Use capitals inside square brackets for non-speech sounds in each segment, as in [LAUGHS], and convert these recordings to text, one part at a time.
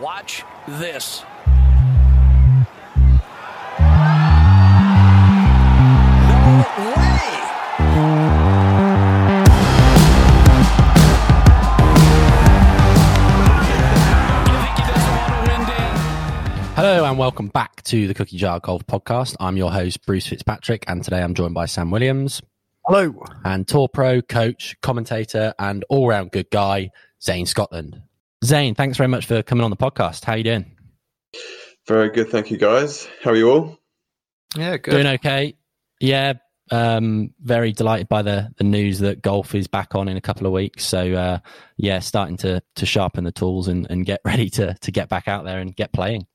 Watch this. No way! Hello and welcome back to the Cookie Jar Golf Podcast. I'm your host, Bruce Fitzpatrick, and today I'm joined by Sam Williams Hello. and tour pro, coach, commentator, and all round good guy, Zane Scotland. Zane, thanks very much for coming on the podcast. How are you doing? Very good, thank you, guys. How are you all? Yeah, good. Doing okay? Yeah, um, very delighted by the the news that golf is back on in a couple of weeks. So uh, yeah, starting to to sharpen the tools and, and get [LAUGHS] ready to to get back out there and get playing.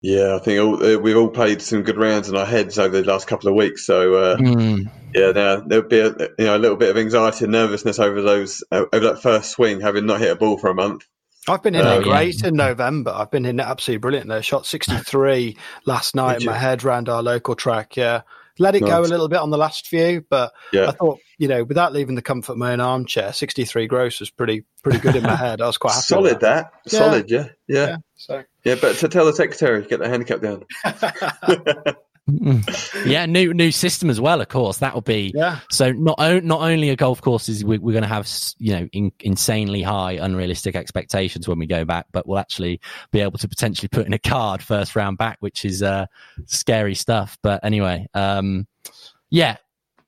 Yeah, I think all, uh, we've all played some good rounds in our heads over the last couple of weeks. So uh, Mm, yeah, now there'll be a, you know a little bit of anxiety and nervousness over those uh, over that first swing, having not hit a ball for a month. I've been in it great in November. I've been in it absolutely brilliant. There, shot 63 [LAUGHS] last night in my head round our local track. Yeah, let it go a little bit on the last few, but I thought you know without leaving the comfort of my own armchair, 63 gross was pretty pretty good in my [LAUGHS] head. I was quite happy. solid with that. Yeah. Solid, yeah, yeah, Yeah. So yeah. But to tell the secretary, get the handicap down. [LAUGHS] yeah, new new system as well. Of course, that will be yeah, So not o- not only are golf courses we, we're going to have you know in, insanely high unrealistic expectations when we go back, but we'll actually be able to potentially put in a card first round back, which is uh, scary stuff. But anyway, um, yeah,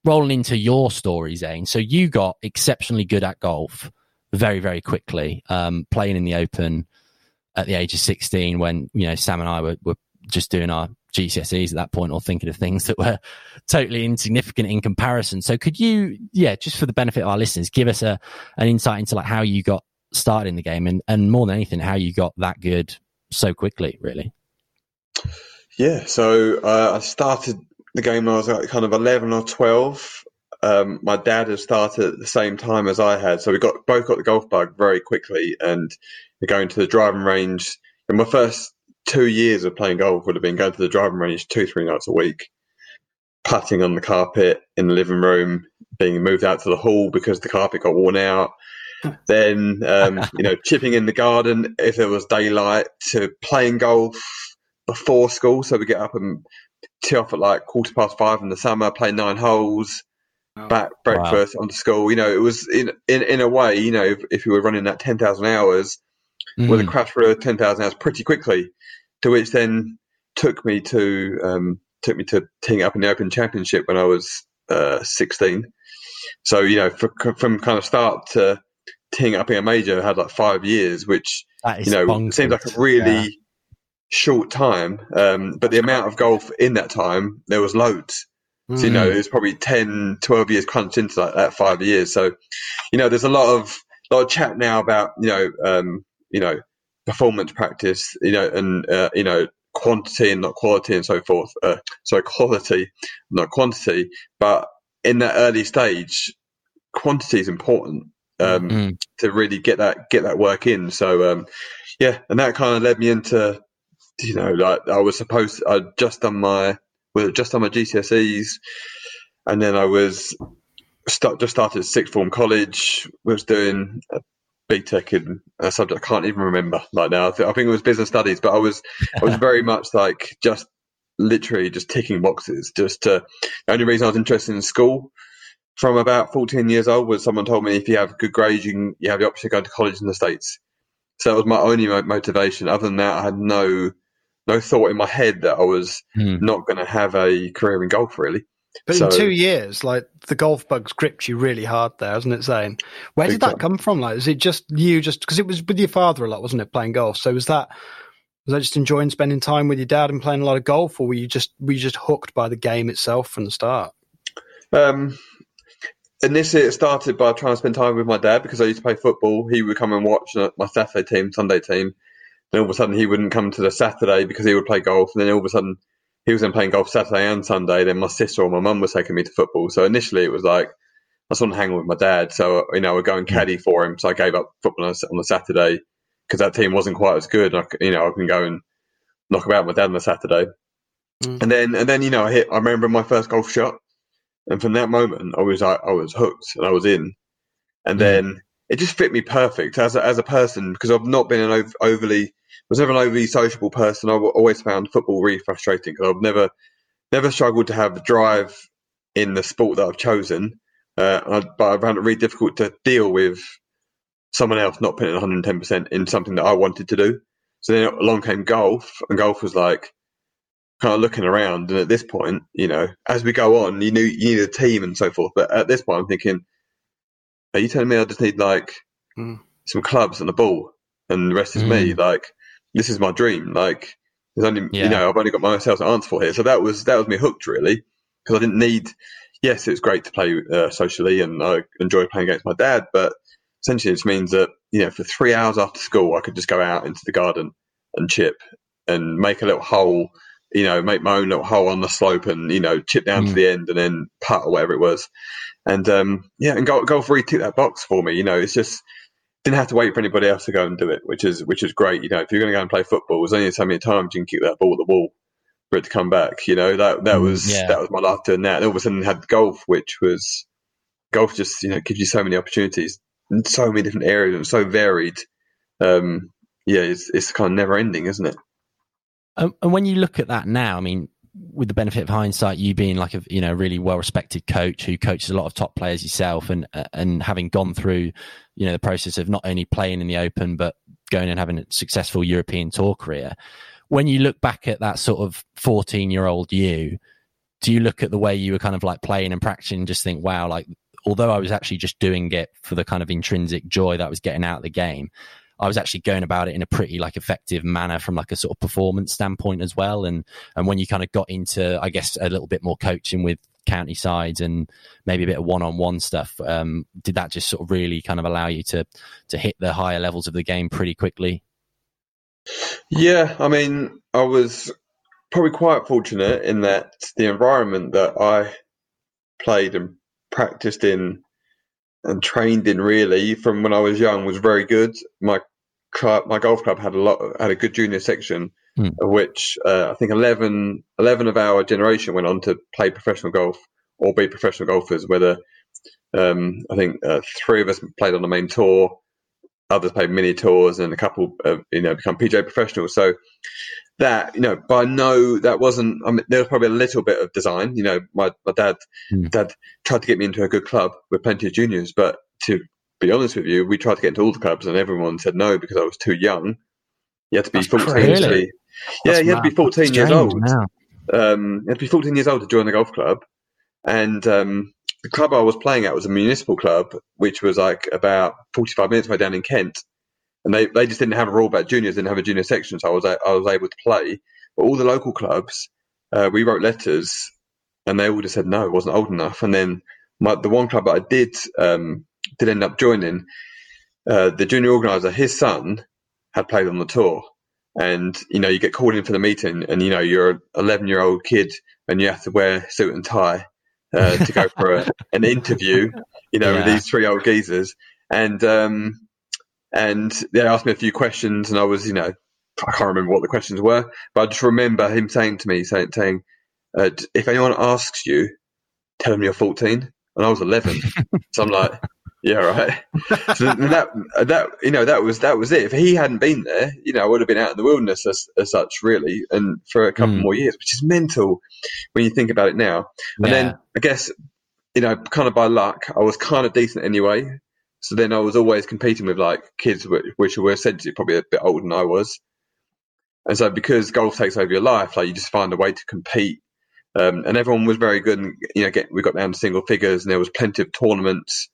rolling into your story, Zane. So you got exceptionally good at golf very very quickly, um, playing in the Open at the age of sixteen when you know Sam and I were, were just doing our GCSEs at that point or thinking of things that were [LAUGHS] totally insignificant in comparison. So could you, yeah, just for the benefit of our listeners, give us a an insight into like how you got started in the game and, and more than anything, how you got that good so quickly, really. Yeah, so uh, I started the game when I was like kind of eleven or twelve. Um, my dad had started at the same time as I had, so we got both got the golf bug very quickly, and going to the driving range. And my first two years of playing golf would have been going to the driving range two, three nights a week, putting on the carpet in the living room, being moved out to the hall because the carpet got worn out. [LAUGHS] then, um, you know, chipping in the garden if there was daylight, to playing golf before school. So we get up and tee off at like quarter past five in the summer, play nine holes, Oh. back breakfast on to school. You know, it was in in, in a way, you know, if, if you were running that ten thousand hours, with a Mm. crash for ten thousand hours pretty quickly, to which then took me to um, took me to teeing up in the Open Championship when I was uh, sixteen. So you know, for, from kind of start to teeing up in a major, I had like five years, which you know bonkers. seems like a really Yeah. short time. Um, but the amount of golf in that time, there was loads. So, you know, Mm. it was probably 10, 12 years crunched into that, that five years. So, you know, there's a lot of, lot of chat now about, you know, um, you know, performance practice, you know, and, uh, you know, quantity and not quality and so forth. Uh, sorry, quality, not quantity. But in that early stage, quantity is important. Um, Mm. to really get that get that work in. So um, yeah, and that kind of led me into you know like I was supposed I'd just done my well just done my GCSEs, and then I was start, just started sixth form college. Was doing BTEC in a subject I can't even remember like now. I, th- I think it was business studies, but I was I was very much like just literally just ticking boxes. Just to, the only reason I was interested in school from about 14 years old was someone told me if you have good grades, you, can, you have the option of going to college in the States. So that was my only mo- motivation. Other than that, I had no no thought in my head that I was Mm. not going to have a career in golf, really. But So- in two years, like the golf bug's gripped you really hard there, hasn't it, Zane? Where did that come from? Like, is it just you? Just because it was with your father a lot, wasn't it, playing golf? So was that was that just enjoying spending time with your dad and playing a lot of golf, or were you just were you just hooked by the game itself from the start? Um, initially, it started by trying to spend time with my dad because I used to play football. He would come and watch uh, my Saturday team, Sunday team. Then all of a sudden, he wouldn't come to the Saturday because he would play golf. And then all of a sudden, he was then playing golf Saturday and Sunday. Then my sister or my mum was taking me to football. So initially, it was like I just want to hang with my dad. So you know, I would go and caddy for him. So I gave up football on a Saturday because that team wasn't quite as good. I, you know, I can go and knock about my dad on a Saturday. Mm. And then and then you know, I hit. I remember my first golf shot. And from that moment, I was like, I was hooked and I was in. And Mm. then it just fit me perfect as a, as a person because I've not been an ov- overly was never an overly sociable person. I've always found football really frustrating because I've never never struggled to have drive in the sport that I've chosen. Uh, I, but I found it really difficult to deal with someone else not putting 110% in something that I wanted to do. So then along came golf, and golf was like kind of looking around. And at this point, you know, as we go on, you knew you need a team and so forth. But at this point, I'm thinking, are you telling me I just need like Mm. some clubs and a ball, and the rest is me? Like, this is my dream. Like, there's only Yeah. you know, I've only got myself to answer for here. So that was that was me hooked really because I didn't need. Yes, it was great to play uh, socially, and I enjoyed playing against my dad. But essentially, it just means that you know, for three hours after school, I could just go out into the garden and chip and make a little hole. You know, make my own little hole on the slope, and you know, chip down to Mm. the end, and then putt or whatever it was. And um, yeah, and golf, golf really ticked that box for me. You know, it's just didn't have to wait for anybody else to go and do it, which is which is great. You know, if you're going to go and play football, there's only so many times you can kick that ball at the wall for it to come back. You know, that that Mm, was yeah. that was my life doing that. And all of a sudden, had golf, which was golf. Just you know, gives you so many opportunities in so many different areas and so varied. Um, yeah, it's it's kind of never ending, isn't it? Um, and when you look at that now, I mean, with the benefit of hindsight, you being like a you know really well respected coach who coaches a lot of top players yourself, and uh, and having gone through you know the process of not only playing in the Open but going and having a successful European Tour career. When you look back at that sort of fourteen year old you, do you look at the way you were kind of like playing and practicing and just think, wow, like although I was actually just doing it for the kind of intrinsic joy that I was getting out of the game, I was actually going about it in a pretty like effective manner from like a sort of performance standpoint as well. And and when you kind of got into, I guess, a little bit more coaching with county sides and maybe a bit of one on one stuff, um, did that just sort of really kind of allow you to to hit the higher levels of the game pretty quickly? Yeah, I mean, I was probably quite fortunate in that the environment that I played and practiced in and trained in really from when I was young was very good. My club, my golf club had a lot, had a good junior section, Hmm. of which uh, I think 11, 11 of our generation went on to play professional golf or be professional golfers. Whether um, I think uh, three of us played on the main tour, others played mini tours, and a couple, uh, you know, become PGA professionals. So that you know, but I know that wasn't. I mean, there was probably a little bit of design. You know, my my dad Hmm. dad tried to get me into a good club with plenty of juniors, but to be honest with you, we tried to get into all the clubs, and everyone said no because I was too young. You had to be That's fourteen. crazy. To be, yeah, That's you had to be mad. fourteen years old um, you had to be 14 years old to join the golf club. And um, the club I was playing at was a municipal club, which was like about 45 minutes away down in Kent. And they, they just didn't have a rule about juniors, didn't have a junior section, so I was I was able to play. But all the local clubs, uh, we wrote letters, and they all just said no, it wasn't old enough. And then my, the one club that I did um, did end up joining, uh, the junior organizer, his son had played on the tour, and you know you get called in for the meeting, and you know you're an 11 year old kid, and you have to wear suit and tie uh, to go for a, [LAUGHS] an interview, you know, with these three old geezers, and um, and they asked me a few questions, and I was, you know, I can't remember what the questions were, but I just remember him saying to me, saying, saying uh, if anyone asks you, tell them you're 14, and I was 11, [LAUGHS] so I'm like, yeah, right. [LAUGHS] So that that you know that was that was it. If he hadn't been there, you know, I would have been out in the wilderness as, as such, really, and for a couple Mm. more years, which is mental when you think about it now. And Yeah. then I guess, you know, kind of by luck, I was kind of decent anyway. So then I was always competing with like kids which, which were essentially probably a bit older than I was. And so because golf takes over your life, like you just find a way to compete. Um, and everyone was very good. And, you know, get, we got down to single figures and there was plenty of tournaments.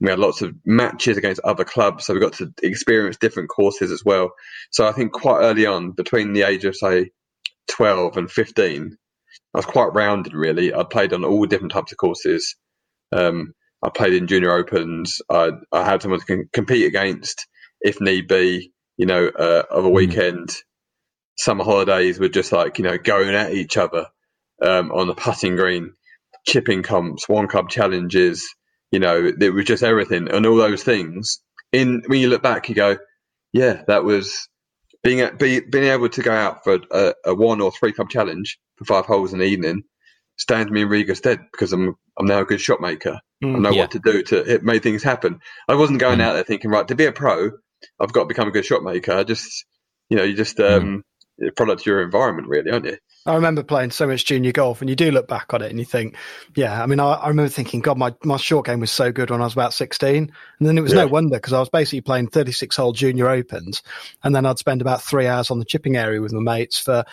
We had lots of matches against other clubs. So we got to experience different courses as well. So I think quite early on, between the age of say 12 and 15, I was quite rounded really. I played on all different types of courses. Um, I played in junior opens. I, I had someone to com- compete against if need be. You know, uh, of a Mm. weekend, summer holidays were just like you know going at each other um, on the putting green, chipping comps, one club challenges. You know, it was just everything and all those things. In when you look back, you go, yeah, that was being be, being able to go out for a, a one or three club challenge for five holes in the evening stands me in really good stead because I'm I'm now a good shot maker. I Mm. know Yeah. what to do to it made things happen. I wasn't going Mm. out there thinking right to be a pro, I've got to become a good shot maker. I just You know, you just um, a product of your environment, really, aren't you? I remember playing so much junior golf, and you do look back on it and you think, yeah, I mean, I, I remember thinking, God, my, my short game was so good when I was about 16. And then it was Yeah. no wonder because I was basically playing 36 hole junior opens. And then I'd spend about three hours on the chipping area with my mates for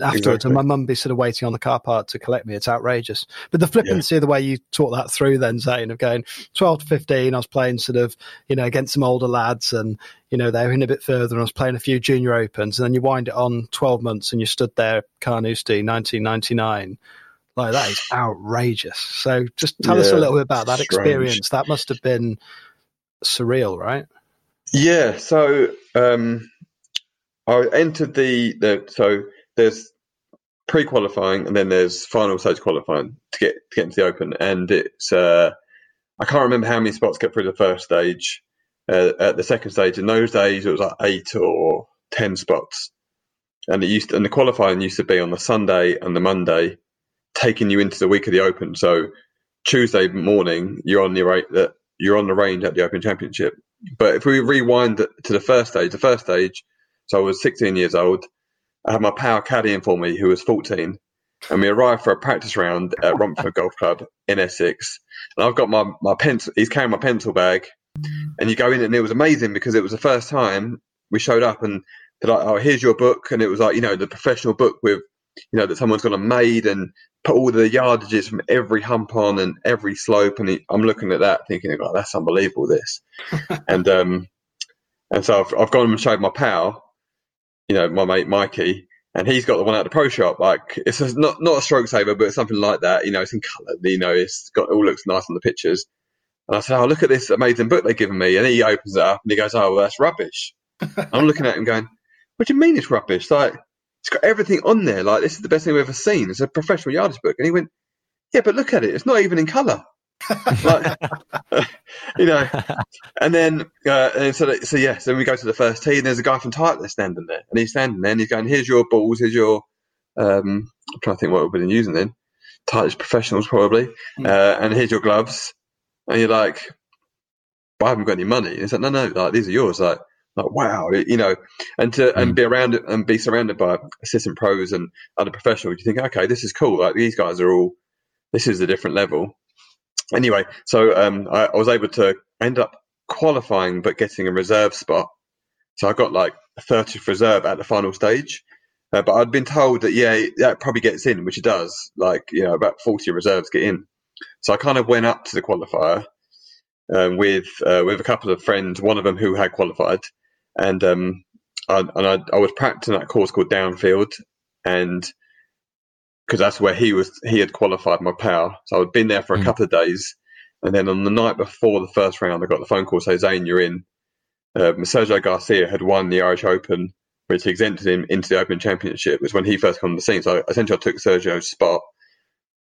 afterwards. Exactly. And my mum be sort of waiting on the car park to collect me. It's outrageous. But the flippancy of the way you talk that through then, Zane, of going 12 to 15, I was playing sort of, you know, against some older lads and, you know, they were in a bit further and I was playing a few junior opens. And then you wind it on 12 months and you stood there, Carnoustie, 1999. Like, that is [SIGHS] outrageous. So just tell us a little bit about that strange. experience. That must have been surreal, right? Yeah, so um, I entered the, the so there's pre-qualifying and then there's final stage qualifying to get to get into the Open, and it's uh, I can't remember how many spots get through the first stage. Uh, at the second stage, in those days, it was like eight or ten spots, and it used to, and the qualifying used to be on the Sunday and the Monday, taking you into the week of the Open. So Tuesday morning, you're on the that you're on the range at the Open Championship. But if we rewind to the first stage, the first stage, so I was 16 years old. I had my pal caddying for me, who was 14, and we arrived for a practice round at Romford Golf Club in Essex. And I've got my my pencil. He's carrying my pencil bag, and you go in, and it was amazing because it was the first time we showed up, and they're like, "Oh, here's your book," and it was like you know the professional book with you know that someone's gone and made and put all the yardages from every hump on and every slope, and he, I'm looking at that thinking, "Oh, that's unbelievable!" This, [LAUGHS] and um, and so I've, I've gone and showed my pal, you know, my mate Mikey, and he's got the one at the pro shop. Like it's a, not not a stroke saver, but something like that. You know, it's in colour. You know, it's got it all looks nice on the pictures. And I said, "Oh, look at this amazing book they've given me." And he opens it up and he goes, "Oh, well, that's rubbish." [LAUGHS] I'm looking at him going, "What do you mean it's rubbish? Like it's got everything on there. Like this is the best thing we've ever seen. It's a professional yardage book." And he went, "Yeah, but look at it. It's not even in colour." Like, [LAUGHS] you know, and then uh, and so so yeah, so we go to the first tee, and there's a guy from Titleist standing there, and he's standing there, and he's going, "Here's your balls, here's your." Um, I'm trying to think what we've been using then. Titleist professionals probably, Mm. uh, and here's your gloves, and you're like, "But I haven't got any money." And it's like, "No, no, like these are yours." Like, like wow, you know, and to and Mm. be around it and be surrounded by assistant pros and other professionals, you think, okay, this is cool. Like these guys are all, this is a different level. Anyway, so um, I, I was able to end up qualifying, but getting a reserve spot. So I got like 30th reserve at the final stage. Uh, but I'd been told that, yeah, that probably gets in, which it does. Like, you know, about 40 reserves get in. So I kind of went up to the qualifier um, with uh, with a couple of friends, one of them who had qualified. And um, I, and I, I was practicing that course called Downfield. And because that's where he was, he had qualified my pal. So I'd been there for a Mm. couple of days. And then on the night before the first round, I got the phone call say, Zane, you're in. Um, Sergio Garcia had won the Irish Open, which exempted him into the Open Championship. It was when he first came on the scene. So essentially, I took Sergio's spot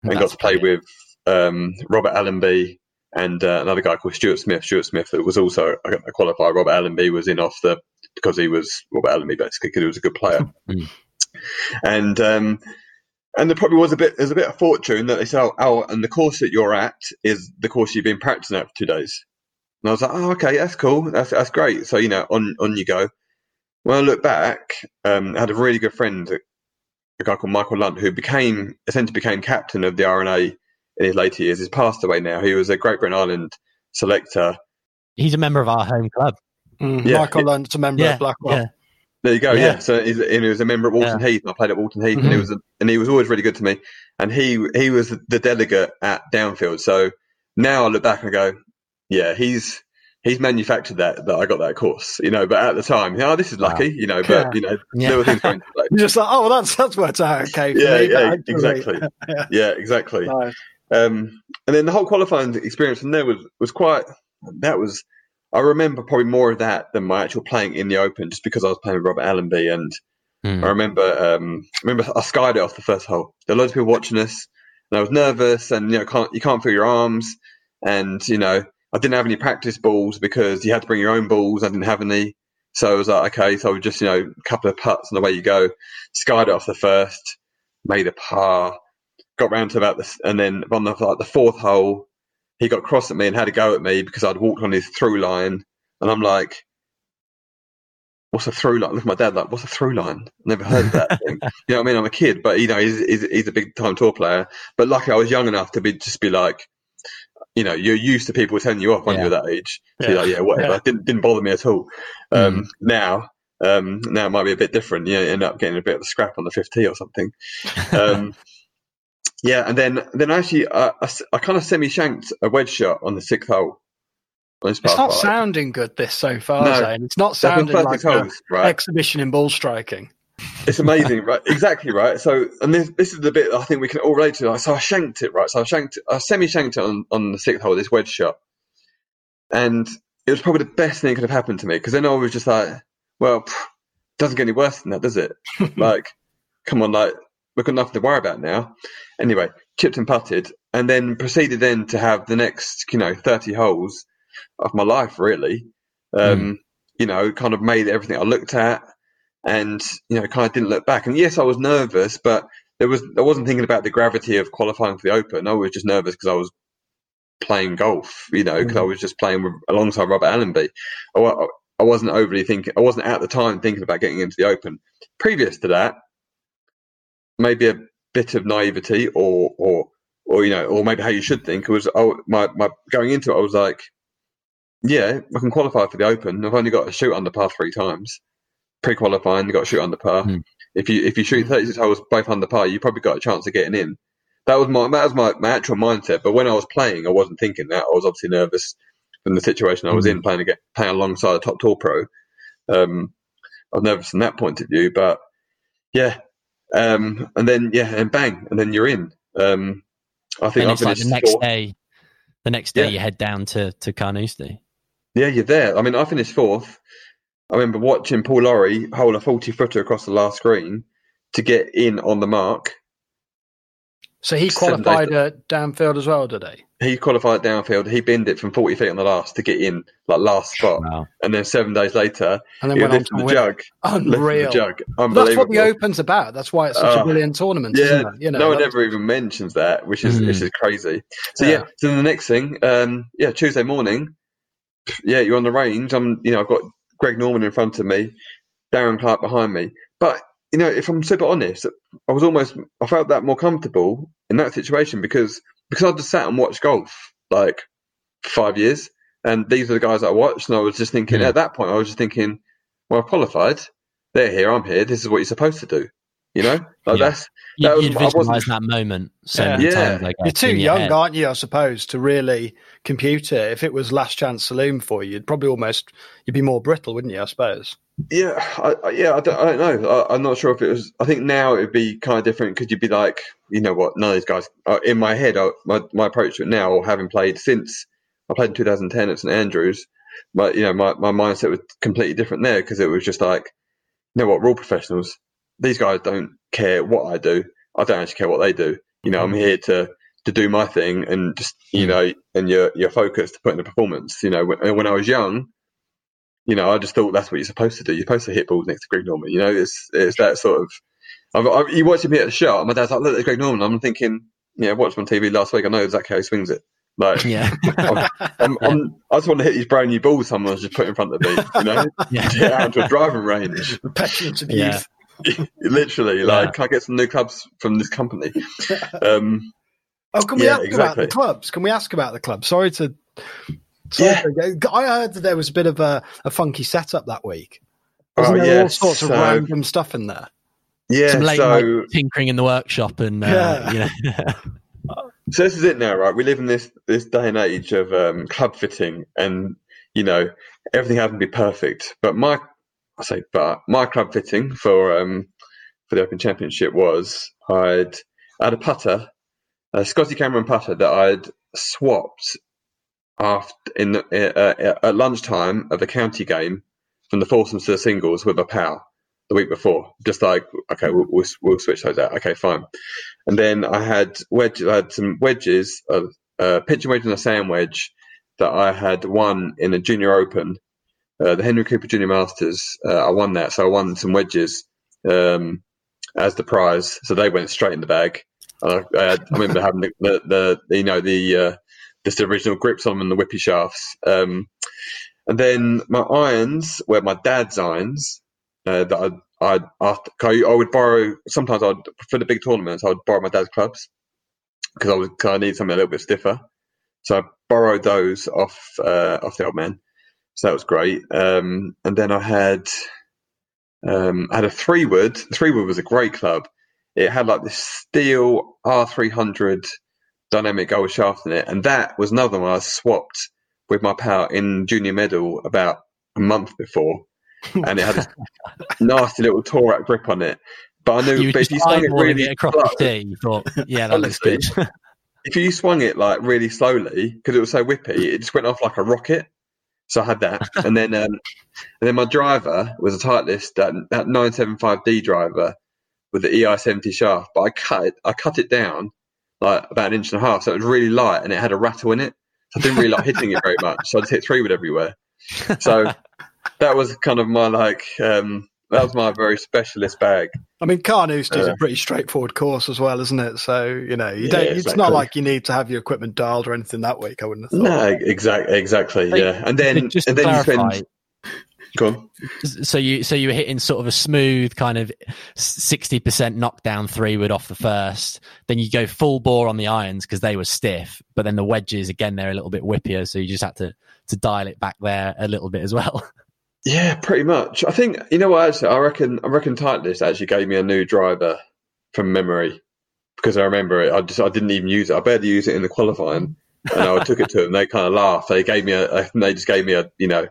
and got to play brilliant. with um, Robert Allenby and uh, another guy called Stuart Smith. Stuart Smith that was also a a qualifier. Robert Allenby was in off the because he was Robert Allenby basically because he was a good player. [LAUGHS] Mm. and um, and there probably was a bit there's a bit of fortune that they said, oh, oh, and the course that you're at is the course you've been practicing at for two days. And I was like, oh, okay, that's cool, that's that's great. So you know, on on you go. When I look back, um, I had a really good friend, a guy called Michael Lunt, who became essentially became captain of the R&A in his later years. He's passed away now. He was a Great Britain Island selector. He's a member of our home club. Mm, Yeah. Michael Lunt's a member Yeah, of Blackwell. yeah. There you go. Yeah. Yeah. So he's, and he was a member of Walton Heath. And I played at Walton Heath, and he Mhm. was a, and he was always really good to me. And he he was the delegate at Downfield. So now I look back and go, yeah, he's he's manufactured that that I got that course. You know, but at the time, oh, this is lucky. You know, but Yeah. you know, Yeah. there were things going [LAUGHS] just like, oh, well, that's that's worked out okay. Yeah, me, yeah, exactly. Yeah. [LAUGHS] Yeah, exactly. Nice. Um, and then the whole qualifying experience from there was, was quite, that was, I remember probably more of that than my actual playing in the Open just because I was playing with Robert Allenby. And Mm. I remember, um, I remember I skied it off the first hole. There were loads of people watching us and I was nervous and, you know, can't, you can't feel your arms. And, you know, I didn't have any practice balls because you had to bring your own balls. I didn't have any. So I was like, okay, so I was just, you know, a couple of putts and away you go. Skied it off the first, made a par, got round to about this, and then on the like the fourth hole, he got cross at me and had a go at me because I'd walked on his through line, and I'm like, what's a through line? Look at my dad like, what's a through line? Never heard of that [LAUGHS] thing. You know what I mean? I'm a kid, but you know, he's, he's, he's a big time tour player. But luckily I was young enough to be just be like, you know, you're used to people telling you off when Yeah. you're that age. So Yeah. you're like, yeah, whatever. Yeah. Didn't didn't bother me at all. Um, Now, um, now it might be a bit different. You end up getting a bit of a scrap on the 50 or something. [LAUGHS] Um, yeah, and then then actually, uh, I, I kind of semi shanked a wedge shot on the sixth hole. It's not five. sounding good this so far, No. Zane. It's not sounding like holes, right? exhibition in ball striking. It's amazing, right? [LAUGHS] Exactly right. So, and this this is the bit I think we can all relate to. Like, so I shanked it, right? So I shanked, I semi shanked it on, on the sixth hole, this wedge shot, and it was probably the best thing that could have happened to me because then I was just like, well, pff, doesn't get any worse than that, does it? [LAUGHS] like, come on, like we've got nothing to worry about now. Anyway, chipped and putted, and then proceeded then to have the next, you know, thirty holes of my life, really. Um, You know, kind of made everything I looked at and you know kind of didn't look back. And yes i was nervous but there was i wasn't thinking about the gravity of qualifying for the open. I was just nervous because i was playing golf you know because i was just playing with, alongside robert allenby. I, wa- I wasn't overly thinking i wasn't at the time thinking about getting into the open. Previous to that maybe a bit of naivety or or or you know or maybe how you should think was oh my, my going into it i was like yeah i can qualify for the open i've only got to shoot under par three times pre-qualifying, you got to shoot under par. Hmm. If you if you shoot 36 holes both under par, you probably got a chance of getting in. That was my that was my, my actual mindset. But when I was playing, I wasn't thinking that. I was obviously nervous from the situation I was in, playing again, playing alongside a top tour pro. Um, I was nervous from that point of view. But yeah, um, and then yeah, and bang, and then you're in. Um, I think it's like the next fourth. day, the next day Yeah. you head down to to Carnoustie. Yeah, you're there. I mean, I finished fourth. I remember watching Paul Lawrie hold a 40 footer across the last green to get in on the mark. So he qualified at downfield as well, did he? He qualified downfield. He binned it from 40 feet on the last to get in, like last spot. Wow. And then seven days later, And then he went on to the win. jug. Unreal. the jug. But That's what the Open's about. That's why it's such a Oh. brilliant tournament, yeah, isn't it? You know, no one ever even mentions that, which is Mhm. which is crazy. So yeah. Yeah. so the next thing, um, yeah, Tuesday morning, yeah, you're on the range. I'm, you know, I've got Greg Norman in front of me, Darren Clarke behind me. But you know, if I'm super honest, I was almost, I felt that more comfortable in that situation because because I just sat and watched golf like five years, and these are the guys I watched, and I was just thinking Yeah. at that point, I was just thinking, well, I've qualified. They're here. I'm here. This is what you're supposed to do. You know, like Yeah. that's You, That was- you'd visualize that moment so Yeah. many Yeah. times. Guess, You're too in your young, aren't you? I suppose to really compute it. If it was last chance saloon for you, you'd probably almost you'd be more brittle, wouldn't you? I suppose. Yeah, I, I- yeah, I don't, I don't know. I, I'm not sure if it was. I think now it'd be kind of different because you'd be like, you know what? None of these guys. Uh, in my head, I, my my approach to it now, or having played since I played in 2010 at St Andrews, but you know, my my mindset was completely different there because it was just like, you know what? We're all professionals. These guys don't care what I do. I don't actually care what they do. You know, I'm mm. here to to do my thing and just you mm. know, and you're you're focused to put in the performance. You know, when, when I was young you know, I just thought that's what you're supposed to do. You're supposed to hit balls next to Greg Norman. You know, it's it's that sort of. I've, I've, you watch him hit a shot. My dad's like, "Look, there's Greg Norman." I'm thinking, yeah, I watched him on TV last week. I know exactly how he swings it. Like, [LAUGHS] Yeah. I'm, I'm, [LAUGHS] I just want to hit these brand new balls someone's just put in front of me. You know, [LAUGHS] Yeah. get out into a driving range. The petulance of Yeah. youth. [LAUGHS] Literally, like, can I get some new clubs from this company? [LAUGHS] Um, Oh, can we Yeah, ask about the clubs? Can we ask about the clubs? Sorry to. Sorry Yeah. to- I heard that there was a bit of a, a funky setup that week. Wasn't oh, there yeah, all sorts of so- random stuff in there? yeah. Some late so, tinkering in the workshop and, uh, Yeah. you know. [LAUGHS] So this is it now, right? We live in this this day and age of um, club fitting, and you know everything has to be perfect. But my, I say, but my club fitting for um, for the Open Championship was I'd had a putter, a Scotty Cameron putter that I'd swapped after in the, uh, uh, at lunchtime of the county game from the foursomes to the singles with a pal the week before. Just like okay, we'll, we'll, we'll switch those out. Okay, fine. And then I had wedge, I had some wedges, a, a pitching wedge and a sand wedge that I had won in a junior open, uh, the Henry Cooper Junior Masters. Uh, I won that, so I won some wedges um, as the prize. So they went straight in the bag. I, I remember having the, the, the you know the uh, just the original grips on them and the whippy shafts. Um, and then my irons were my dad's irons, uh, that I I I would borrow sometimes I'd for the big tournaments I would borrow my dad's clubs because I was cause I need something a little bit stiffer. So I borrowed those off uh, off the old man. So that was great. Um, and then I had um, I had a three wood. Three wood was a great club. It had like this steel R three hundred dynamic gold shaft in it, and that was another one I swapped with my pal in junior medal about a month before, and it had this [LAUGHS] nasty little Tour Wrap grip on it. But I knew, You but if you swung it really it across slow, the. You thought, yeah, that looks good. [LAUGHS] if you swung it like really slowly because it was so whippy, it just went off like a rocket. So I had that, and then um, and then my driver was a Titleist that that nine seven five D driver with the EI seventy shaft, but I cut it I cut it down like about an inch and a half, so it was really light and it had a rattle in it. So I didn't really like hitting it very much, so I just hit three wood everywhere. So [LAUGHS] that was kind of my like um, that was my very specialist bag. I mean, Carnoustie's Uh, a pretty straightforward course as well, isn't it? So you know, you Yeah, don't. It's exactly. not like you need to have your equipment dialed or anything that week. I wouldn't have thought. No, exactly, exactly, Like, yeah. And then [LAUGHS] just and to then you clarify, spend. Go on. so you so you were hitting sort of a smooth kind of sixty percent knockdown three wood off the first. Then you go full bore on the irons because they were stiff, but then the wedges again they're a little bit whippier, so you just had to to dial it back there a little bit as well. [LAUGHS] Yeah, pretty much. I think you know what. Actually, I reckon I reckon Titleist actually gave me a new driver from memory because I remember it. I just I didn't even use it. I barely used it in the qualifying, and I took it to them. They kind of laughed. They gave me a, a. They just gave me a you know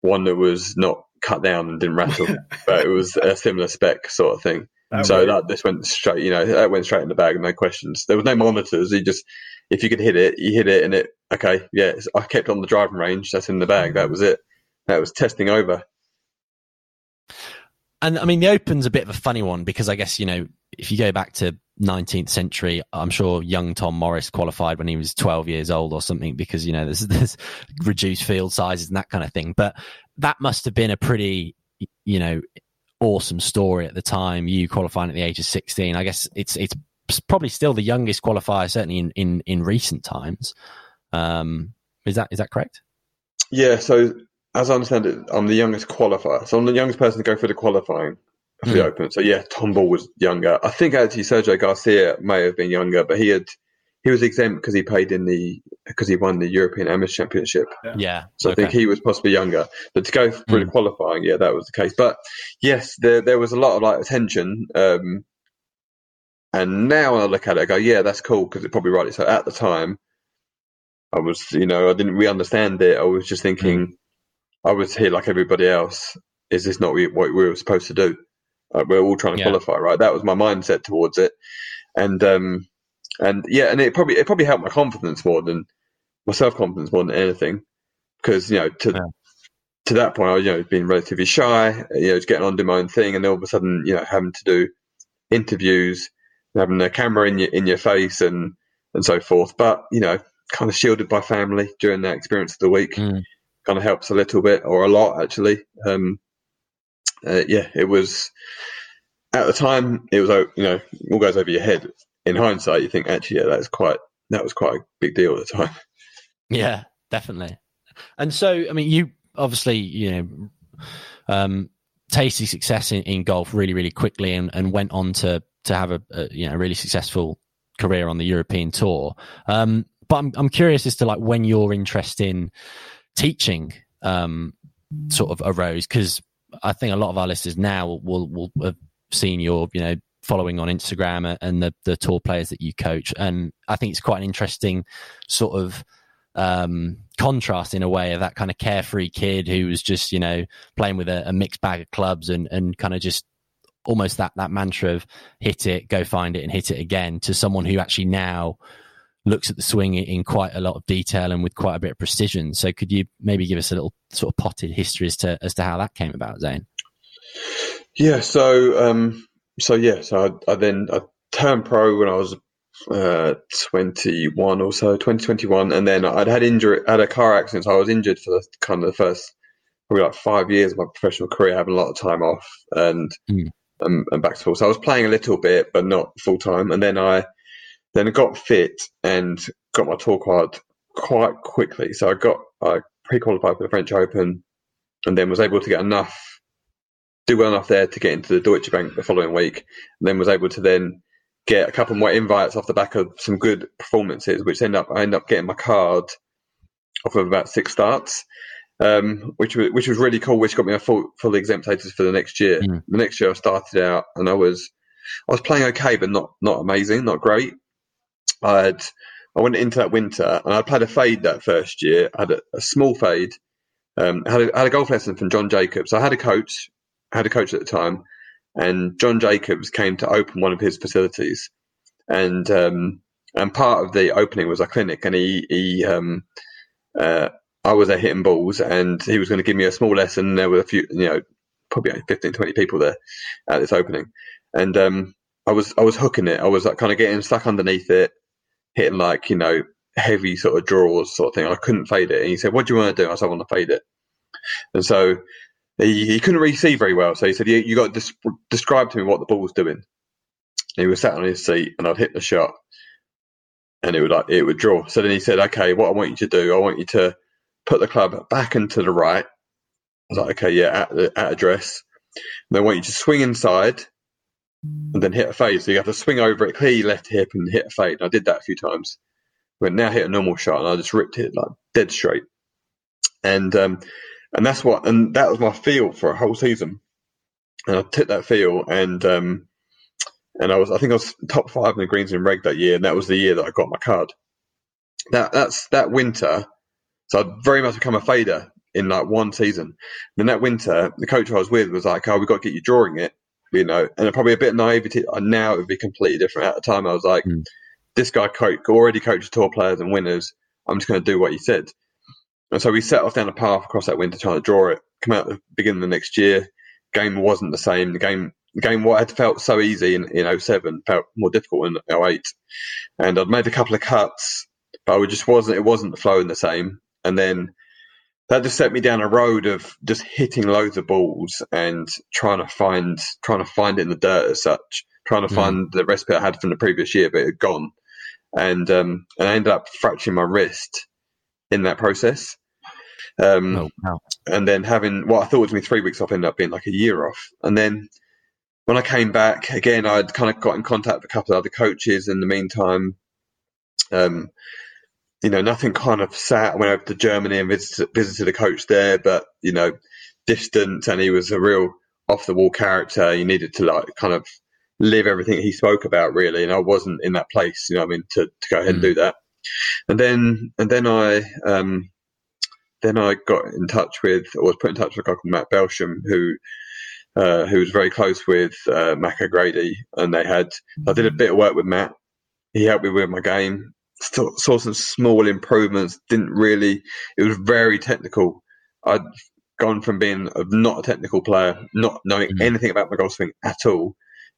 one that was not cut down and didn't rattle, [LAUGHS] but it was a similar spec sort of thing. Oh, so that this went straight. You know, that went straight in the bag, no questions. There was no monitors. You just if you could hit it, you hit it, and it okay. Yeah, I kept on the driving range. That's in the bag. That was it. That was testing over. And I mean, the Open's a bit of a funny one because I guess, you know, if you go back to 19th century, I'm sure young Tom Morris qualified when he was 12 years old or something because, you know, there's, [LAUGHS] there's reduced field sizes and that kind of thing. But that must have been a pretty, you know, awesome story at the time. You qualifying at the age of 16. I guess it's, it's probably still the youngest qualifier, certainly in, in, in recent times. Um, is that, is that correct? Yeah, so as I understand it, I'm the youngest qualifier. So I'm the youngest person to go through the qualifying for the Mm. Open. So yeah, Tom Ball was younger. I think actually Sergio Garcia may have been younger, but he had he was exempt because he played in the because he won the European Amateur Championship. Yeah. So I think he was possibly younger. But to go through the qualifying, yeah, that was the case. But yes, there there was a lot of like attention. Um, and now when I look at it, I go, yeah, that's cool because it probably rightly so. At the time, I was, you know, I didn't really understand it. I was just thinking, I was here like everybody else. Is this not what we were supposed to do? Like, we're all trying to Yeah. qualify, right? That was my mindset towards it, and um, and yeah, and it probably it probably helped my confidence more than my self confidence more than anything, because you know to Yeah. to that point I was you know being relatively shy, you know, just getting on doing my own thing, and then all of a sudden you know having to do interviews, having a camera in your in your face, and and so forth. But you know, kind of shielded by family during that experience of the week, Mm. Kind of helps a little bit or a lot actually. Um, uh, yeah, it was at the time it was you know all goes over your head. In hindsight, you think actually yeah that's quite that was quite a big deal at the time. [LAUGHS] Yeah, definitely. And so, I mean, you obviously, you know, um, tasty success in, in golf really, really quickly, and, and went on to to have a, a you know really successful career on the European tour. Um, but I'm I'm curious as to like when your interest in teaching um, sort of arose because I think a lot of our listeners now will will have seen your you know following on Instagram and the the tour players that you coach, and I think it's quite an interesting sort of um, contrast in a way of that kind of carefree kid who was just you know playing with a, a mixed bag of clubs and and kind of just almost that that mantra of hit it, go find it, and hit it again to someone who actually now looks at the swing in- quite a lot of detail and with quite a bit of precision. So could you maybe give us a little sort of potted history as to as to how that came about, Zane? Yeah, so um, so yeah, so I, I then I turned pro when I was uh 21 or so, 2021, and then I'd had injury, had a car accident. So I was injured for the kind of the first probably like five years of my professional career, having a lot of time off and Mm. and, and back to full. So I was playing a little bit, but not full time. And then I then I got fit and got my tour card quite quickly. So I got I pre-qualified for the French Open, and then was able to get enough do well enough there to get into the Deutsche Bank the following week, and then was able to then get a couple more invites off the back of some good performances, which end up I end up getting my card off of about six starts, um, which was which was really cool. Which got me a full full exempt status for the next year. Mm. The next year I started out and I was I was playing okay, but not not amazing, not great. I had I went into that winter and I played a fade that first year. I had a, a small fade. Um, I had a, I had a golf lesson from John Jacobs. I had a coach, I had a coach at the time, and John Jacobs came to open one of his facilities, and um, and part of the opening was a clinic, and he he um, uh, I was there hitting balls, and he was going to give me a small lesson. There were a few, you know, probably 15, 20 people there at this opening, and um, I was I was hooking it. I was like kind of getting stuck underneath it, hitting like you know heavy sort of draws sort of thing. I couldn't fade it. And he said, "What do you want to do?" I said, "I want to fade it." And so he, he couldn't really see very well. So he said, "You, you got to des- describe to me what the ball was doing." He was sat on his seat, and I'd hit the shot, and it would like it would draw. So then he said, "Okay, what I want you to do, I want you to put the club back and to the right." I was like, "Okay, yeah, at the at address." And I want you to swing inside and then hit a fade. So you have to swing over it, clear your left hip, and hit a fade. And I did that a few times. But now hit a normal shot, and I just ripped it like dead straight. And um, and that's what, and that was my feel for a whole season. And I took that feel, and um, and I was, I think I was top five in the greens and reg that year, and that was the year that I got my card. That that's that winter. So I'd very much become a fader in like one season. Then that winter, the coach I was with was like, "Oh, we've got to get you drawing it." You know, and probably a bit of naivety. Now it would be completely different. At the time, I was like, Mm. this guy coach, already coaches tour players and winners. I'm just going to do what he said. And so we set off down a path across that winter trying to draw it. Come out at the beginning of the next year, game wasn't the same. The game, the game, what had felt so easy in, in 07 felt more difficult in 08. And I'd made a couple of cuts, but I just wasn't, it wasn't flowing the same. And then that just set me down a road of just hitting loads of balls and trying to find trying to find it in the dirt as such, trying to Mm. find the recipe I had from the previous year, but it had gone, and um, and I ended up fracturing my wrist in that process. Um, Oh, wow. and then having what I thought was going to be three weeks off ended up being like a year off. And then when I came back again, I'd kind of got in contact with a couple of other coaches in the meantime. Um, you know, nothing kind of sat. I went over to Germany and visited, visited a coach there, but you know, distant, and he was a real off the wall character. You needed to like kind of live everything he spoke about, really. And I wasn't in that place, you know, I mean, to, to go ahead and Mm. do that. And then, and then I, um, then I got in touch with, or was put in touch with a guy called Matt Belsham, who uh, who was very close with uh, Mac O'Grady, and they had. I did a bit of work with Matt. He helped me with my game. Saw, saw some small improvements. Didn't really. It was very technical. I'd gone from being a, not a technical player, not knowing Mhm. anything about my golf swing at all,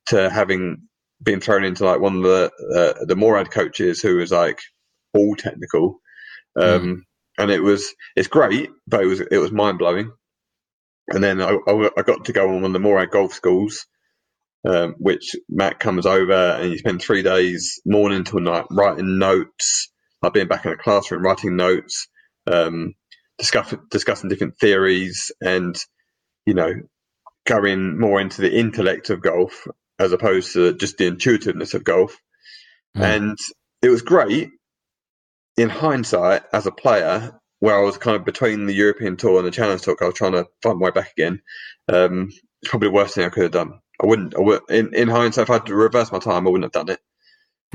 to having been thrown into like one of the uh, the Morad coaches who was like all technical. Um, and it was it's great, but it was it was mind blowing. And then I, I, I got to go on one of the Morad golf schools, um, which Matt comes over and you spend three days, morning till night, writing notes. I've been back in a classroom, writing notes, um, discuss, discussing different theories, and you know, going more into the intellect of golf as opposed to just the intuitiveness of golf. Mm. And it was great in hindsight as a player, where I was kind of between the European Tour and the Challenge Tour. I was trying to find my way back again. Um, it's probably the worst thing I could have done. I wouldn't. I would, in in hindsight, if I had to reverse my time, I wouldn't have done it.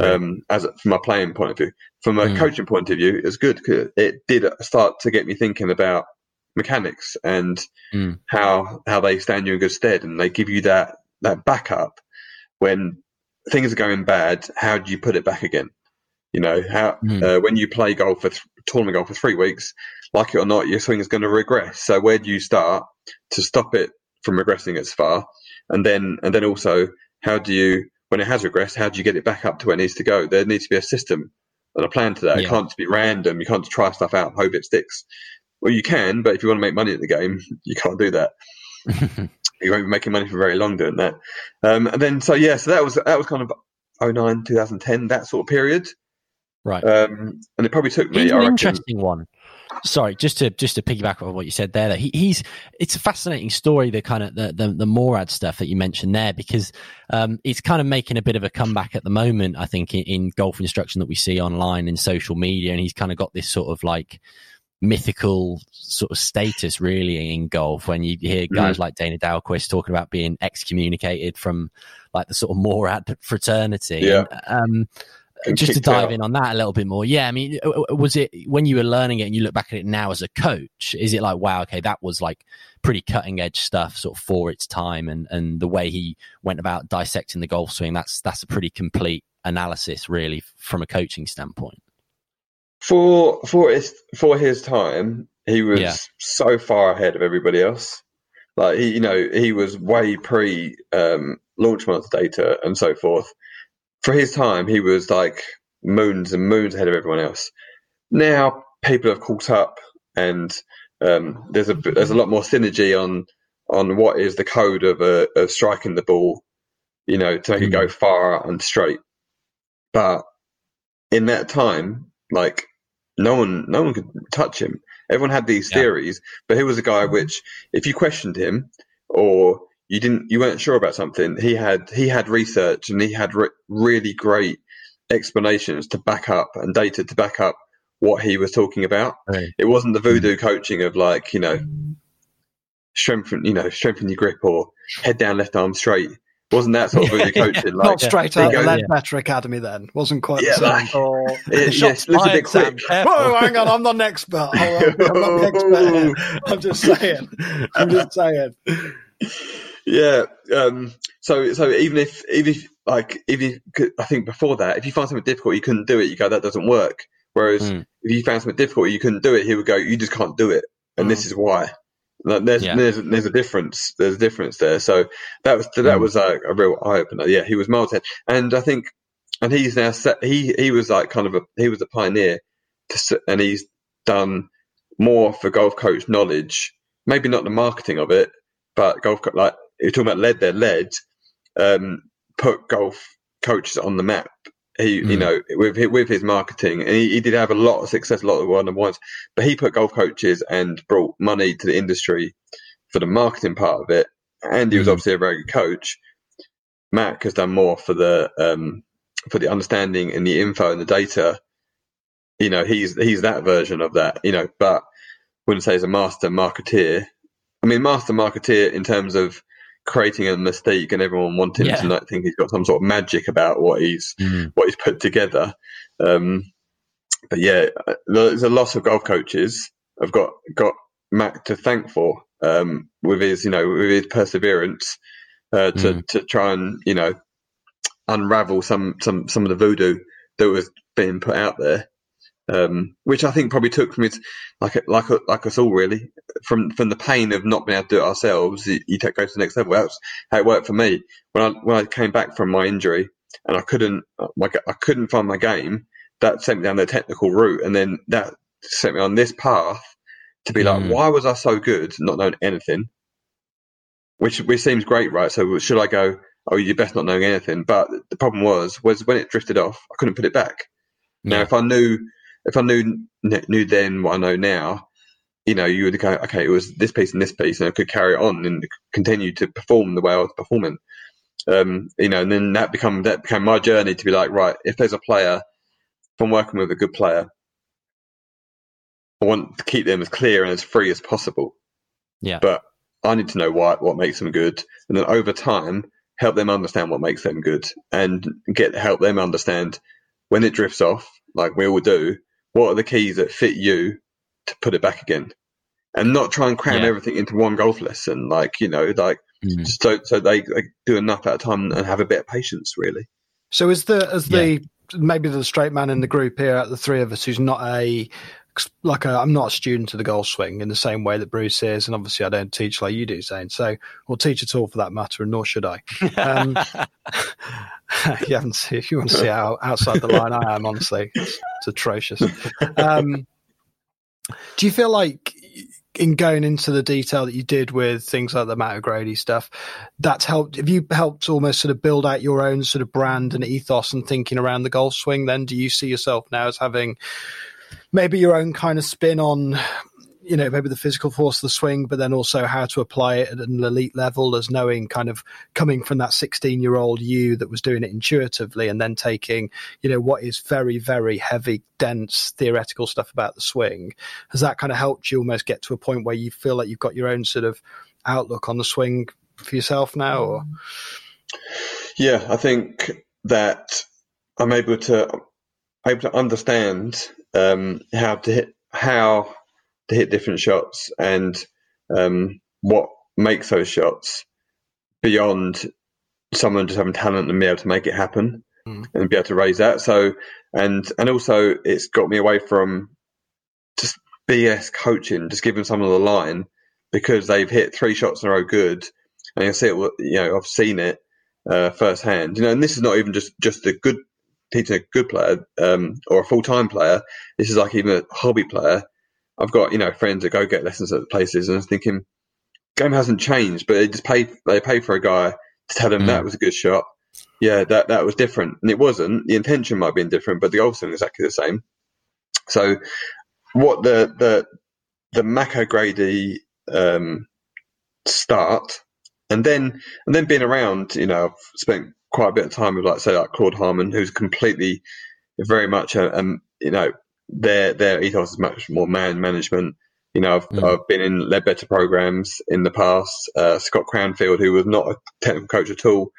Um, as from a playing point of view, from a Mm. coaching point of view, it was good 'cause it did start to get me thinking about mechanics and Mm. how how they stand you in good stead, and they give you that that backup when things are going bad. How do you put it back again? You know how Mm. uh, when you play golf for th- tournament golf for three weeks, like it or not, your swing is going to regress. So where do you start to stop it from regressing as far? And then and then also how do you when it has regressed, how do you get it back up to where it needs to go? There needs to be a system and a plan to that. It can't just be random. You can't just try stuff out and hope it sticks. Well, you can, but if you want to make money at the game, [LAUGHS] you can't do that. [LAUGHS] You won't be making money for very long doing that. Um, and then, so yeah, so that was that was kind of 09, 2010, that sort of period. right. Um, and it probably took me. I an reckon, interesting one sorry, just to just to piggyback on what you said there, that he, he's it's a fascinating story. The kind of the the, the Morad stuff that you mentioned there, because um, it's kind of making a bit of a comeback at the moment. I think in, in golf instruction that we see online in social media, and he's kind of got this sort of like mythical sort of status really in golf when you hear guys mm. like Dana Dahlquist talking about being excommunicated from like the sort of Morad fraternity. Yeah. And, um, just to dive out. in on that a little bit more. Yeah, I mean, uh, uh, was it when you were learning it and you look back at it now as a coach? Is it like, wow, okay, that was like pretty cutting edge stuff, sort of for its time, and and the way he went about dissecting the golf swing. That's that's a pretty complete analysis, really, from a coaching standpoint. For for his for his time, he was yeah. so far ahead of everybody else. Like he, you know, he was way pre um, launch monitor data and so forth for his time, he was like moons and moons ahead of everyone else. Now people have caught up, and um, there's a there's a lot more synergy on on what is the code of uh, of striking the ball, you know, to make mm. it go hmm. far and straight. But in that time, like no one no one could touch him. Everyone had these yeah. theories, but he was a guy which, if you questioned him or you didn't you weren't sure about something. He had he had research and he had re- really great explanations to back up and data to back up what he was talking about. Right. it wasn't the voodoo mm. coaching of like you know strengthen you know strengthen your grip or head down left arm straight. Wasn't that sort of voodoo [LAUGHS] coaching like not straight out of Leadbetter yeah. Academy then. Wasn't quite yeah, the same. like, or [LAUGHS] it, yes, a bit quick whoa hang on I'm not an expert. I'm not an [LAUGHS] expert. I'm just saying. I'm just saying yeah. Um, so so even if even if like even if, I think before that, if you find something difficult, you couldn't do it. You go, that doesn't work. Whereas mm. if you found something difficult, you couldn't do it. He would go, you just can't do it, and mm. this is why. Like, there's yeah. there's there's a difference. There's a difference there. So that was that mm. was a, a real eye opener. Yeah, he was ahead, and I think, and he's now set. He he was like kind of a he was a pioneer, to, and he's done more for golf coach knowledge. Maybe not the marketing of it, but golf like you're talking about Leadbetter, led um, put golf coaches on the map. He, mm. you know, with with his marketing, and he, he, did have a lot of success, a lot of one on ones. But he put golf coaches and brought money to the industry for the marketing part of it. And he was mm. obviously a very good coach. Mac has done more for the um, for the understanding and the info and the data. You know, he's he's that version of that. You know, but wouldn't say he's a master marketeer. I mean, master marketeer in terms of creating a mistake and everyone wanting yeah. to like, think he's got some sort of magic about what he's mm. what he's put together. Um, but yeah, there's a lot of golf coaches have got got Mac to thank for um, with his you know with his perseverance uh, to mm. to try and you know unravel some some some of the voodoo that was being put out there um, which I think probably took from it, like like like us all really, from from the pain of not being able to do it ourselves. You, you take go to the next level. That's how it worked for me when I when I came back from my injury and I couldn't like I couldn't find my game. That sent me down the technical route, and then that sent me on this path to be like, mm. why was I so good, not knowing anything? Which which seems great, right? So should I go? Oh, you're best not knowing anything. But the problem was was when it drifted off, I couldn't put it back. Now, if I knew if I knew knew then what I know now, you know, you would go, okay, it was this piece and this piece, and I could carry it on and continue to perform the way I was performing. Um, you know, and then that become that became my journey to be like, right, if there's a player, if I'm working with a good player, I want to keep them as clear and as free as possible. Yeah. But I need to know what what makes them good, and then over time, help them understand what makes them good, and get help them understand when it drifts off, like we all do, what are the keys that fit you to put it back again and not try and cram yeah. everything into one golf lesson like you know like mm. so so they, they, do enough at a time and have a bit of patience really so is the as yeah. the maybe the straight man in the group here at the three of us who's not a like i am not a student of the golf swing in the same way that Bruce is, and obviously I don't teach like you do, Zane. So, or teach at all for that matter, and nor should I. Um, [LAUGHS] you haven't seen, if you want to see how outside the line I am, honestly, it's, it's atrocious. Um, do you feel like in going into the detail that you did with things like the Mac O'Grady stuff, that's helped? Have you helped almost sort of build out your own sort of brand and ethos and thinking around the golf swing? Then, do you see yourself now as having maybe your own kind of spin on you know maybe the physical force of the swing but then also how to apply it at an elite level as knowing kind of coming from that 16 year old you that was doing it intuitively and then taking you know what is very very heavy dense theoretical stuff about the swing. Has that kind of helped you almost get to a point where you feel like you've got your own sort of outlook on the swing for yourself now or? Yeah i think that i'm able to able to understand um, how to hit how to hit different shots and um, what makes those shots beyond someone just having talent and be able to make it happen mm. and be able to raise that. So and and also it's got me away from just BS coaching, just giving someone the line because they've hit three shots in a row good, and you see it. You know, I've seen it uh, firsthand. You know, and this is not even just just a good teaching a good player um, or a full time player. This is like even a hobby player. I've got you know friends that go get lessons at places, and I'm thinking, game hasn't changed, but they just paid they paid for a guy to tell them mm. that was a good shot. Yeah, that that was different, and it wasn't. The intention might have been different, but the goal was exactly the same. So, what the the the Mac O'Grady um, start, and then and then being around, you know, I've spent quite a bit of time with, like, say, like Claude Harmon, who's completely, very much, a, um, you know, their their ethos is much more man management. You know, I've, mm. I've been in Leadbetter programs in the past. Uh, Scott Cranfield, who was not a technical coach at all,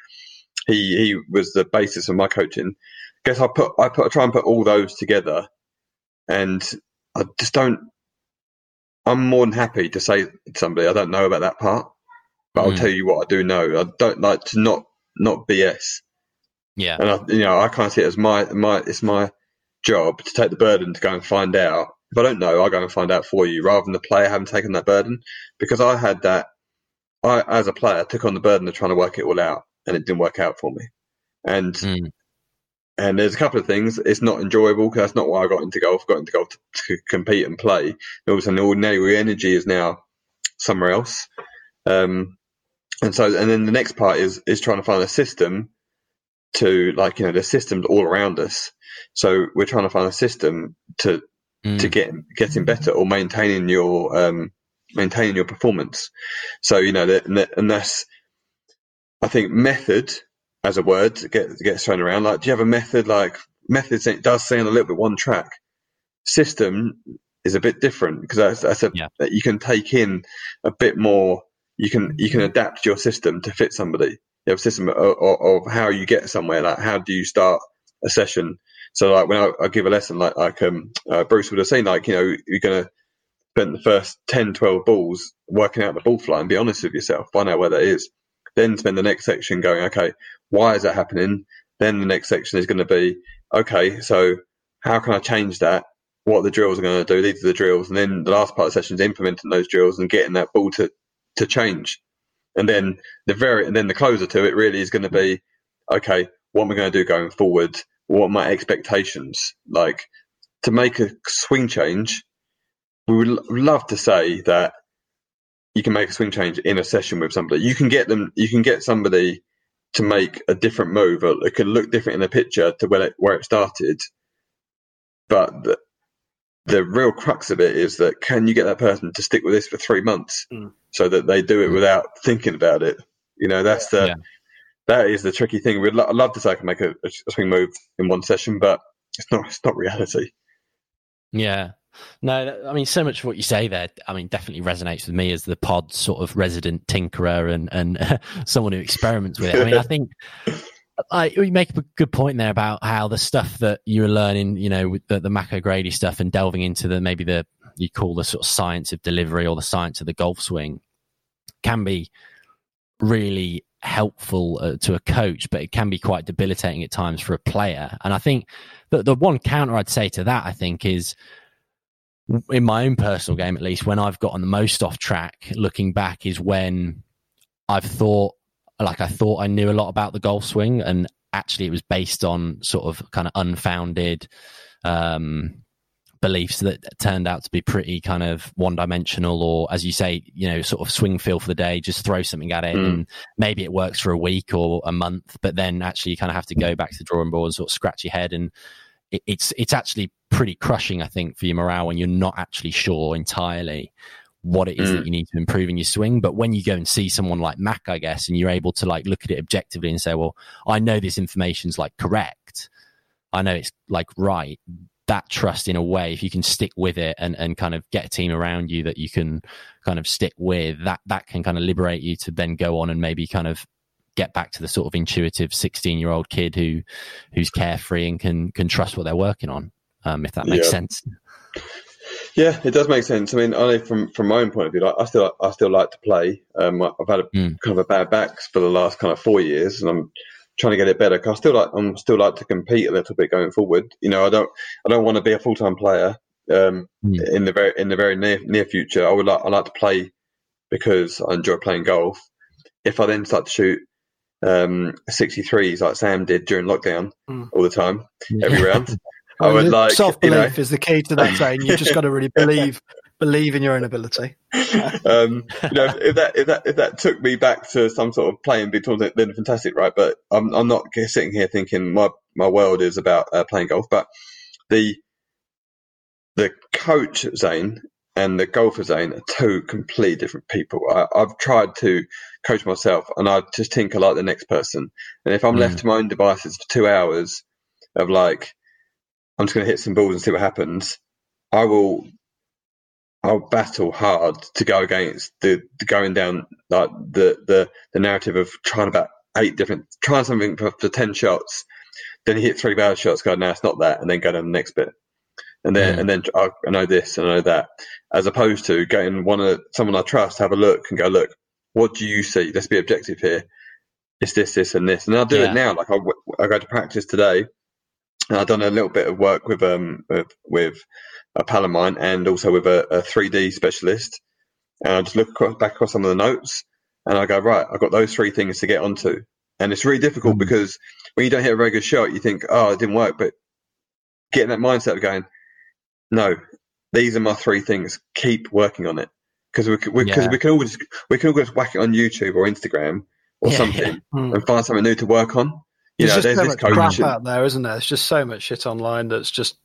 he he was the basis of my coaching. I guess I put I put I try and put all those together, and I just don't. I'm more than happy to say to somebody I don't know about that part, but mm. I'll tell you what I do know. I don't like to not not BS. Yeah, and I, you know, I kind of see it as my my it's my job to take the burden to go and find out. If I don't know, I'll go and find out for you, rather than the player having taken that burden. Because I had that, I as a player took on the burden of trying to work it all out, and it didn't work out for me. And mm. and there's a couple of things. It's not enjoyable because that's not why I got into golf. Got into golf to, to compete and play. And all of a sudden, all now energy is now somewhere else. Um, and so and then the next part is is trying to find a system to like you know the systems all around us. So we're trying to find a system to mm. to get getting better or maintaining your um maintaining your performance. So you know that and that's i think method as a word get, gets thrown around. Like do you have a method? Like methods it does sound a little bit one track. System is a bit different because that's, that's a, yeah. you can take in a bit more you can you can adapt your system to fit somebody. You have a system of, of, of how you get somewhere. Like how do you start a session? So like when I, I give a lesson, like like um, uh, Bruce would have seen, like you know you're gonna spend the first 10, 12 balls working out the ball flight and be honest with yourself, find out where that is. Then spend the next section going, okay, why is that happening? Then the next section is going to be, okay, so how can I change that? What the drills are going to do? These are the drills, and then the last part of the session is implementing those drills and getting that ball to to change. And then the very and then the closer to it really is going to be, okay, what am I going to do going forward? What are my expectations? Like to make a swing change, we would love to say that you can make a swing change in a session with somebody. You can get them. You can get somebody to make a different move, it could look different in a picture to where it, where it started. But the, the real crux of it is that can you get that person to stick with this for three months mm. So that they do it mm. without thinking about it? You know, that's the yeah. that is the tricky thing. We'd lo- I'd love to say I can make a, a, swing move in one session, but it's not. It's not reality. Yeah. No, I mean, so much of what you say there, I mean, definitely resonates with me as the pod sort of resident tinkerer and, and [LAUGHS] someone who experiments with it. I mean, I think [LAUGHS] I, you make a good point there about how the stuff that you were learning, you know, with the, the Mac O'Grady stuff and delving into the maybe the you call the sort of science of delivery or the science of the golf swing can be really helpful uh, to a coach, but it can be quite debilitating at times for a player. And I think that the one counter I'd say to that, I think, is in my own personal game, at least, when I've gotten the most off track, looking back, is when I've thought like I thought I knew a lot about the golf swing, and actually it was based on sort of kind of unfounded um, beliefs that turned out to be pretty kind of one dimensional, or as you say, you know, sort of swing feel for the day, just throw something at it, mm. and maybe it works for a week or a month, but then actually you kind of have to go back to the drawing board and sort of scratch your head, and it, it's it's actually pretty crushing, I think, for your morale when you're not actually sure entirely what it is Mm. that you need to improve in your swing. But when you go and see someone like Mac, I guess, and you're able to like look at it objectively and say, well, I know this information's like correct. I know it's like right. That trust in a way, if you can stick with it and, and kind of get a team around you that you can kind of stick with, that that can kind of liberate you to then go on and maybe kind of get back to the sort of intuitive 16 year old kid who who's carefree and can can trust what they're working on um if that makes Yeah. sense Yeah, it does make sense. I mean, I know from from my own point of view, like, I still I still like to play. Um, I've had a Mm. kind of a bad back for the last kind of four years, and I'm trying to get it better. 'cause I still like I'm still like to compete a little bit going forward. You know, I don't I don't want to be a full time player um, Mm. in the very in the very near near future. I would like I like to play because I enjoy playing golf. If I then start to shoot um, 63s like Sam did during lockdown Mm. all the time, every round. [LAUGHS] I Well, would like, self you know, belief is the key to that saying. You've just got to really [LAUGHS] believe believe in your own ability. [LAUGHS] um, you know, if that if that if that took me back to some sort of playing big tournament, then fantastic, right? But I'm I'm not sitting here thinking my my world is about uh, playing golf. But the the coach Zane and the golfer Zane are two completely different people. I, I've tried to coach myself, and I just tinker like the next person. And if I'm Mm. left to my own devices for two hours of like, I'm just going to hit some balls and see what happens. I will I'll battle hard to go against the, the going down like the, the the narrative of trying about eight different trying something for, for ten shots, then hit three bad shots, go no, it's not that, and then go down the next bit, and then Yeah. and then I, I know this and I know that, as opposed to getting one of someone I trust, have a look and go look, what do you see? Let's be objective here. It's this, this, and this, and I'll do Yeah. it now. Like I, I go to practice today, and I've done a little bit of work with um with, with a pal of mine and also with a, a 3D specialist. And I just look across, back across some of the notes and I go, right, I've got those three things to get onto. And it's really difficult Mm. because when you don't hit a very good shot, you think, oh, it didn't work. But getting that mindset of going, no, these are my three things. Keep working on it. Because we, we, Yeah. we can all just we can all just whack it on YouTube or Instagram or Yeah, something yeah. Hmm. and find something new to work on. You There's know, just there's so this much crap and- out there, isn't there? There's just so much shit online that's just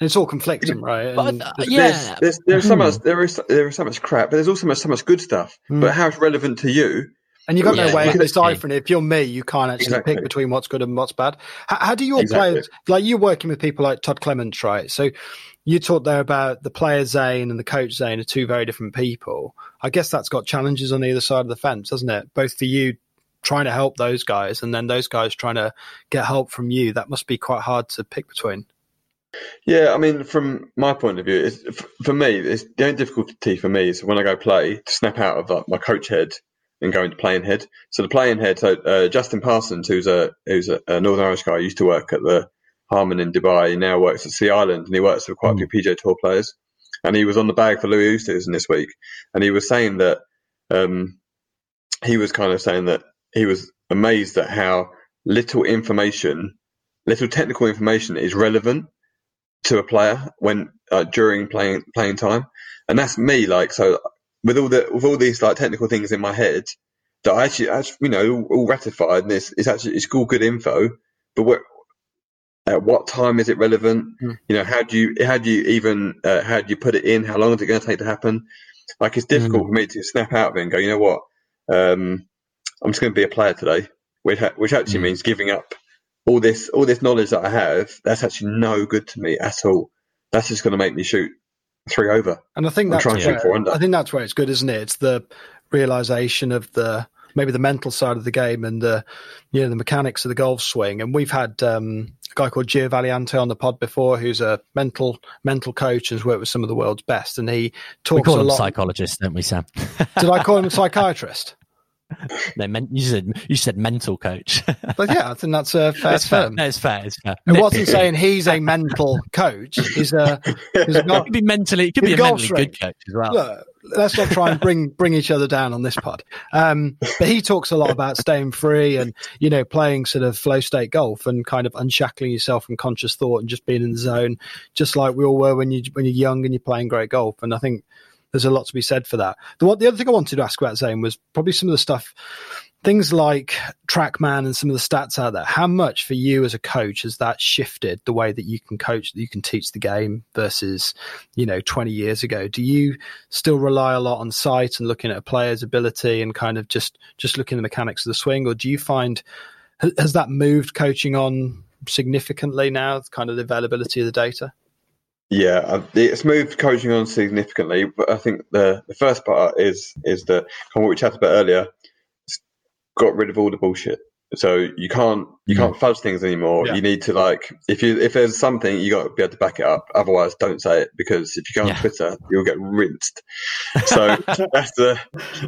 and it's all conflicting, right? But, uh, there's- yeah. There's, there's, there's so much there is there is so much crap, but there's also much, so much good stuff. Hmm. But how it's relevant to you? And you've got Yeah, no way of exactly. deciphering it. If you're me, you can't actually Exactly. pick between what's good and what's bad. How, how do your Exactly. players, like you're working with people like Todd Clements, right? So you talked there about the player Zane and the coach Zane are two very different people. I guess that's got challenges on either side of the fence, hasn't it? Both for you trying to help those guys and then those guys trying to get help from you. That must be quite hard to pick between. Yeah, I mean, from my point of view, it's, for me, it's, the only difficulty for me is when I go play to snap out of like, my coach head and go into playing head. So the playing head, so uh, Justin Parsons, who's a who's a, a Northern Irish guy, used to work at the Harmon in Dubai. He now works at Sea Island, and he works with quite a few PGA Tour players. And he was on the bag for Louis Oosthuizen this week, and he was saying that um, he was kind of saying that he was amazed at how little information, little technical information, is relevant to a player when uh, during playing playing time, and that's me. Like so, with all the with all these like technical things in my head that I actually, actually you know, all, ratified. And it's, it's actually it's all good info, but what at what time is it relevant? Mm. You know, how do you how do you even uh, how do you put it in? How long is it going to take to happen? Like it's difficult for me to snap out of it and go, you know what? Um, I'm just going to be a player today, which, ha- which actually Mm. means giving up all this all this knowledge that I have. That's actually no good to me at all. That's just going to make me shoot three over. And I think I'm that's trying to shoot where, four under. I think that's where it's good, isn't it? It's the realization of the maybe the mental side of the game and the you know the mechanics of the golf swing. And we've had um, a guy called Gio Valiante on the pod before, who's a mental mental coach and has worked with some of the world's best. And he We talks call a them lot. psychologists, don't we, Sam? Did I call him [LAUGHS] a psychiatrist? [LAUGHS] no, men- you said you said mental coach. [LAUGHS] But yeah, I think that's a fair it's fair. term. No, it's fair. It's fair. It wasn't saying he's a mental coach. He's a he's a [LAUGHS] It could be mentally. It could be a mentally good coach as well. look, let's not try and bring bring each other down on this pod. Um, but he talks a lot about staying free and you know playing sort of flow state golf and kind of unshackling yourself from conscious thought and just being in the zone, just like we all were when you when you're young and you're playing great golf. And I think there's a lot to be said for that. The the other thing I wanted to ask about Zane was probably some of the stuff things like TrackMan and some of the stats out there, how much for you as a coach has that shifted the way that you can coach, that you can teach the game versus, you know, 20 years ago? Do you still rely a lot on sight and looking at a player's ability and kind of just, just looking at the mechanics of the swing? Or do you find, has that moved coaching on significantly now, kind of the availability of the data? Yeah, uh, it's moved coaching on significantly, but I think the, the first part is is that what we chatted about earlier, got rid of all the bullshit. So you can't you can't fudge things anymore. Yeah. You need to like if you if there's something you got to be able to back it up. Otherwise, don't say it because if you go on Yeah. Twitter, you'll get rinsed. [LAUGHS] So that's the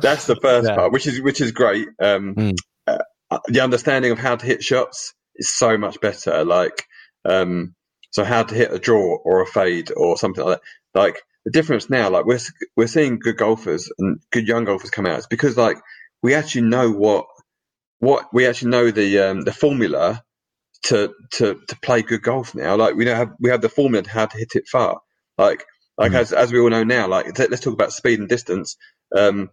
that's the first Yeah. part, which is which is great. Um, Mm. uh, the understanding of how to hit shots is so much better. Like um, so how to hit a draw or a fade or something like that. Like the difference now, like we're we're seeing good golfers and good young golfers come out. It's because like we actually know what what we actually know the um, the formula to to to play good golf now. Like we know have we have the formula to how to hit it far. Like like Mm. as as we all know now. Like let's talk about speed and distance. Um,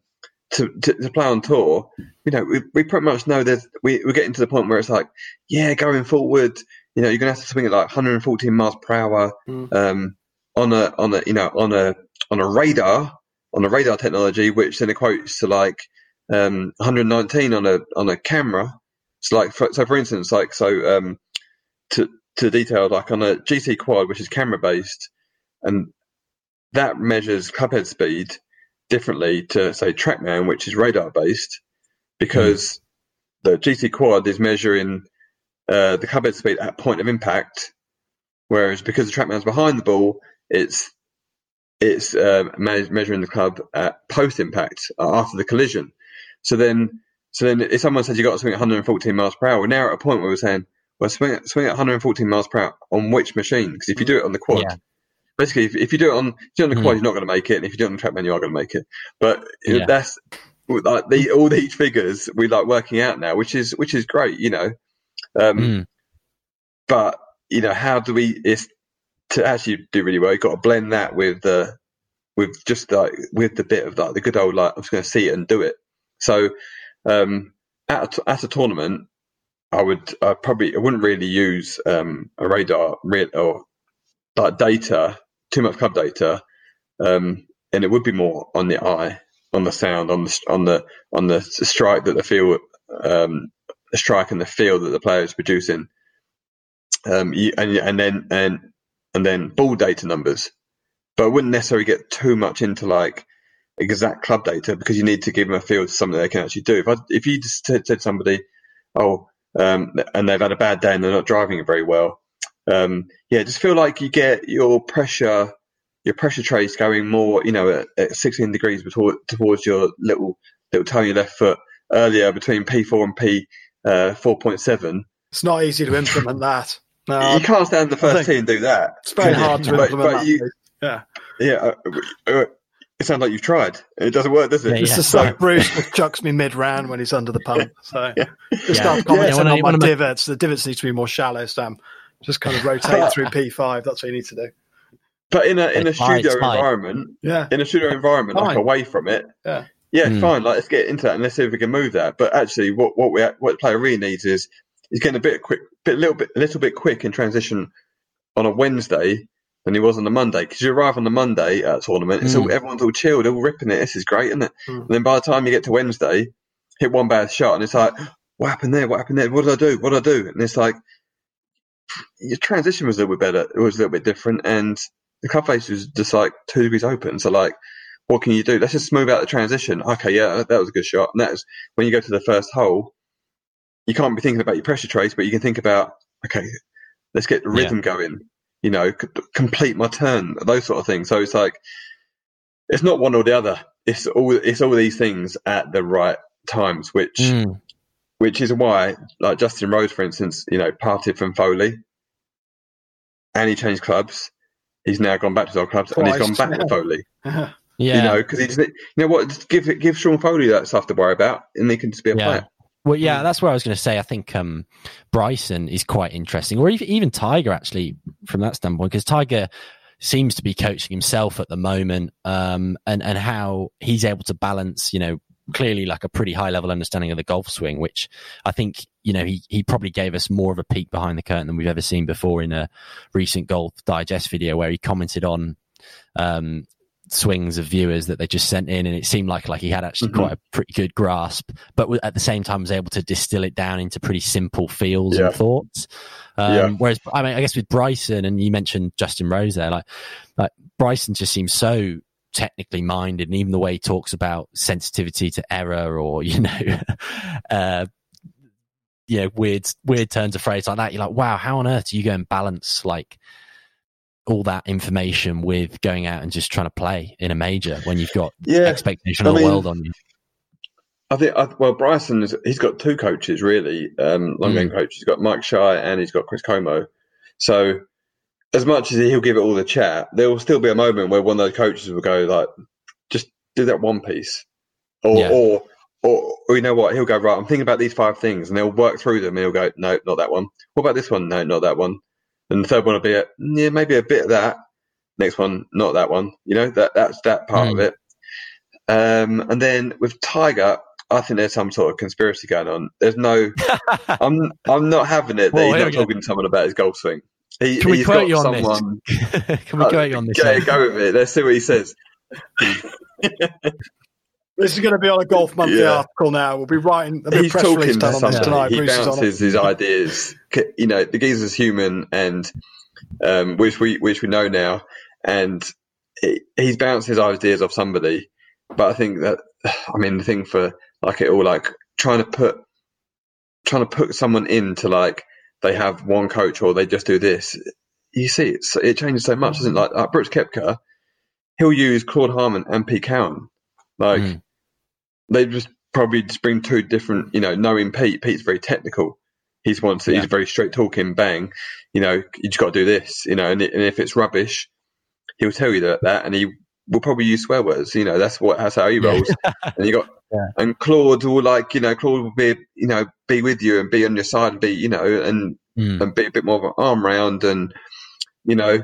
to, to to play on tour, you know, we, we pretty much know that we we're getting to the point where it's like, yeah, going forward, you know, you're gonna have to swing at like 114 miles per hour Mm. um, on a on a you know on a on a radar on a radar technology, which then equates to like um, 119 on a on a camera. So like for, so for instance, like so um, to to detail like on a GCQuad, which is camera based, and that measures clubhead speed differently to say TrackMan, which is radar based, because the GCQuad is measuring uh, the clubhead speed at point of impact, whereas because the TrackMan's behind the ball, it's it's uh, me- measuring the club at post impact uh, after the collision. So then, so then, if someone says you got to swing at 114 miles per hour, we're now at a point where we're saying, well, swing at, swing at 114 miles per hour on which machine? Because if you do it on the quad, Yeah. basically, if, if you do it on if you do it on the quad, Mm. you're not going to make it, and if you do it on the TrackMan, you are going to make it. But Yeah. that's like the, all these figures we like working out now, which is which is great, you know. Um, Mm. but you know how do we it's to actually do really well you've got to blend that with the with just like with the bit of like the good old like i'm just going to see it and do it so um at a, at a tournament i would i probably i wouldn't really use um a radar real or like data too much club data um and it would be more on the eye on the sound on the on the on the strike that the feel um strike and the feel that the player is producing um, you, and and then and and then ball data numbers, but I wouldn't necessarily get too much into like exact club data because you need to give them a feel to something they can actually do. If I, if you just said, somebody, oh, um, and they've had a bad day and they're not driving it very well, um, yeah, just feel like you get your pressure your pressure trace going more, you know, at, at 16 degrees between, towards your little little toe on your left foot earlier between P4 and P uh, 4.7. It's not easy to implement that. No, [LAUGHS] you can't stand the I first think tee and do that. it's very hard to But- implement but that. you- yeah. Yeah, uh, uh, it sounds like you've tried. It doesn't work, does it? Yeah, It's yeah. the stuff Bruce chucks me mid round when he's under the pump. [LAUGHS] So Yeah. just Yeah. start Yeah, commenting when I- on my I'm- divots. The divots need to be more shallow, Sam. Just kind of rotate through [LAUGHS] P5. That's what you need to do. But in a in a It's studio it's fine. environment, Yeah. in a studio environment, like away from it, Yeah. Yeah, Mm. fine. Like let's get into that and let's see if we can move that. But actually, what what we what the player really needs is is getting a bit quick, bit a little bit a little bit quick in transition on a Wednesday than he was on the Monday. Because you arrive on the Monday at a tournament, it's all Mm. everyone's all chilled, all ripping it. This is great, isn't it? Mm. And then by the time you get to Wednesday, hit one bad shot, and it's like, what happened there? What happened there? What did I do? What did I do? And it's like your transition was a little bit better. It was a little bit different, and the club face was just like two degrees open. So like, what can you do? Let's just smooth out the transition. Okay, yeah, that was a good shot. And that's when you go to the first hole, you can't be thinking about your pressure trace, but you can think about, okay, let's get the Yeah. rhythm going. You know, c- complete my turn, those sort of things. So it's like, it's not one or the other. It's all it's all these things at the right times, which Mm. which is why, like Justin Rose, for instance, you know, parted from Foley, and he changed clubs. He's now gone back to his old clubs, and he's gone back to [LAUGHS] Foley. [LAUGHS] Yeah. You know, because he just, you know what, just give give Sean Foley that stuff to worry about, and they can just be a Yeah. player. Well, yeah, Mm. that's where I was going to say. I think um, Bryson is quite interesting, or even, even Tiger actually from that standpoint, because Tiger seems to be coaching himself at the moment, um, and and how he's able to balance, you know, clearly like a pretty high level understanding of the golf swing, which I think you know he he probably gave us more of a peek behind the curtain than we've ever seen before in a recent Golf Digest video where he commented on um, swings of viewers that they just sent in, and it seemed like like he had actually Mhm. quite a pretty good grasp, but at the same time was able to distill it down into pretty simple feels Yeah. and thoughts. Um, Yeah. Whereas I mean, I guess with Bryson and you mentioned Justin Rose there, like like Bryson just seems so technically minded, and even the way he talks about sensitivity to error or [LAUGHS] you know. uh, you know, weird, weird turns of phrase like that. You're like, wow, how on earth do you go and balance like all that information with going out and just trying to play in a major when you've got Yeah, expectation I of the mean, world on you? I think I, well, Bryson is, he's got two coaches really, um, long game coaches. He's got Mike Schy and he's got Chris Como. So as much as he'll give it all the chat, there will still be a moment where one of those coaches will go like, just do that one piece, or Yeah. or, or or you know what? He'll go right. I'm thinking about these five things, and they'll work through them. And he'll go, no, not that one. What about this one? No, not that one. And the third one will be, a, yeah, maybe a bit of that. Next one, not that one. You know that that's that part of Mm. it. Um, and then with Tiger, I think there's some sort of conspiracy going on. There's no, [LAUGHS] I'm I'm not having it that Well, he's not go. talking to someone about his golf swing. He, Can we [LAUGHS] quote you on this? someone, Can we go you on this? Yeah, go with it. Let's see what he says. [LAUGHS] This is going to be on a Golf Monthly Yeah. article now. We'll be writing a big He's press release talking to on this somebody. tonight. He Bruce is on it. bounces his ideas. You know, the geezer's human, and um, which we which we know now, and he, he's bounced his ideas off somebody. But I think that, [SIGHS] I mean, the thing for like it all, like trying to put trying to put someone into like they have one coach or they just do this. You see, it's, it changes so much, doesn't it? Like uh, Brooks Koepka, he'll use Claude Harmon and Pete Cowan. Like Mm. They just probably just bring two different, you know, knowing Pete, Pete's very technical. He's wants Yeah. he's very straight talking, bang, you know, you just got to do this, you know, and, and if it's rubbish, he'll tell you that, that and he will probably use swear words, you know, that's what that's how he rolls. [LAUGHS] and you got Yeah. and Claude will like, you know, Claude will be, you know, be with you and be on your side and be, you know, and Mm. and be a bit more of an arm round and you know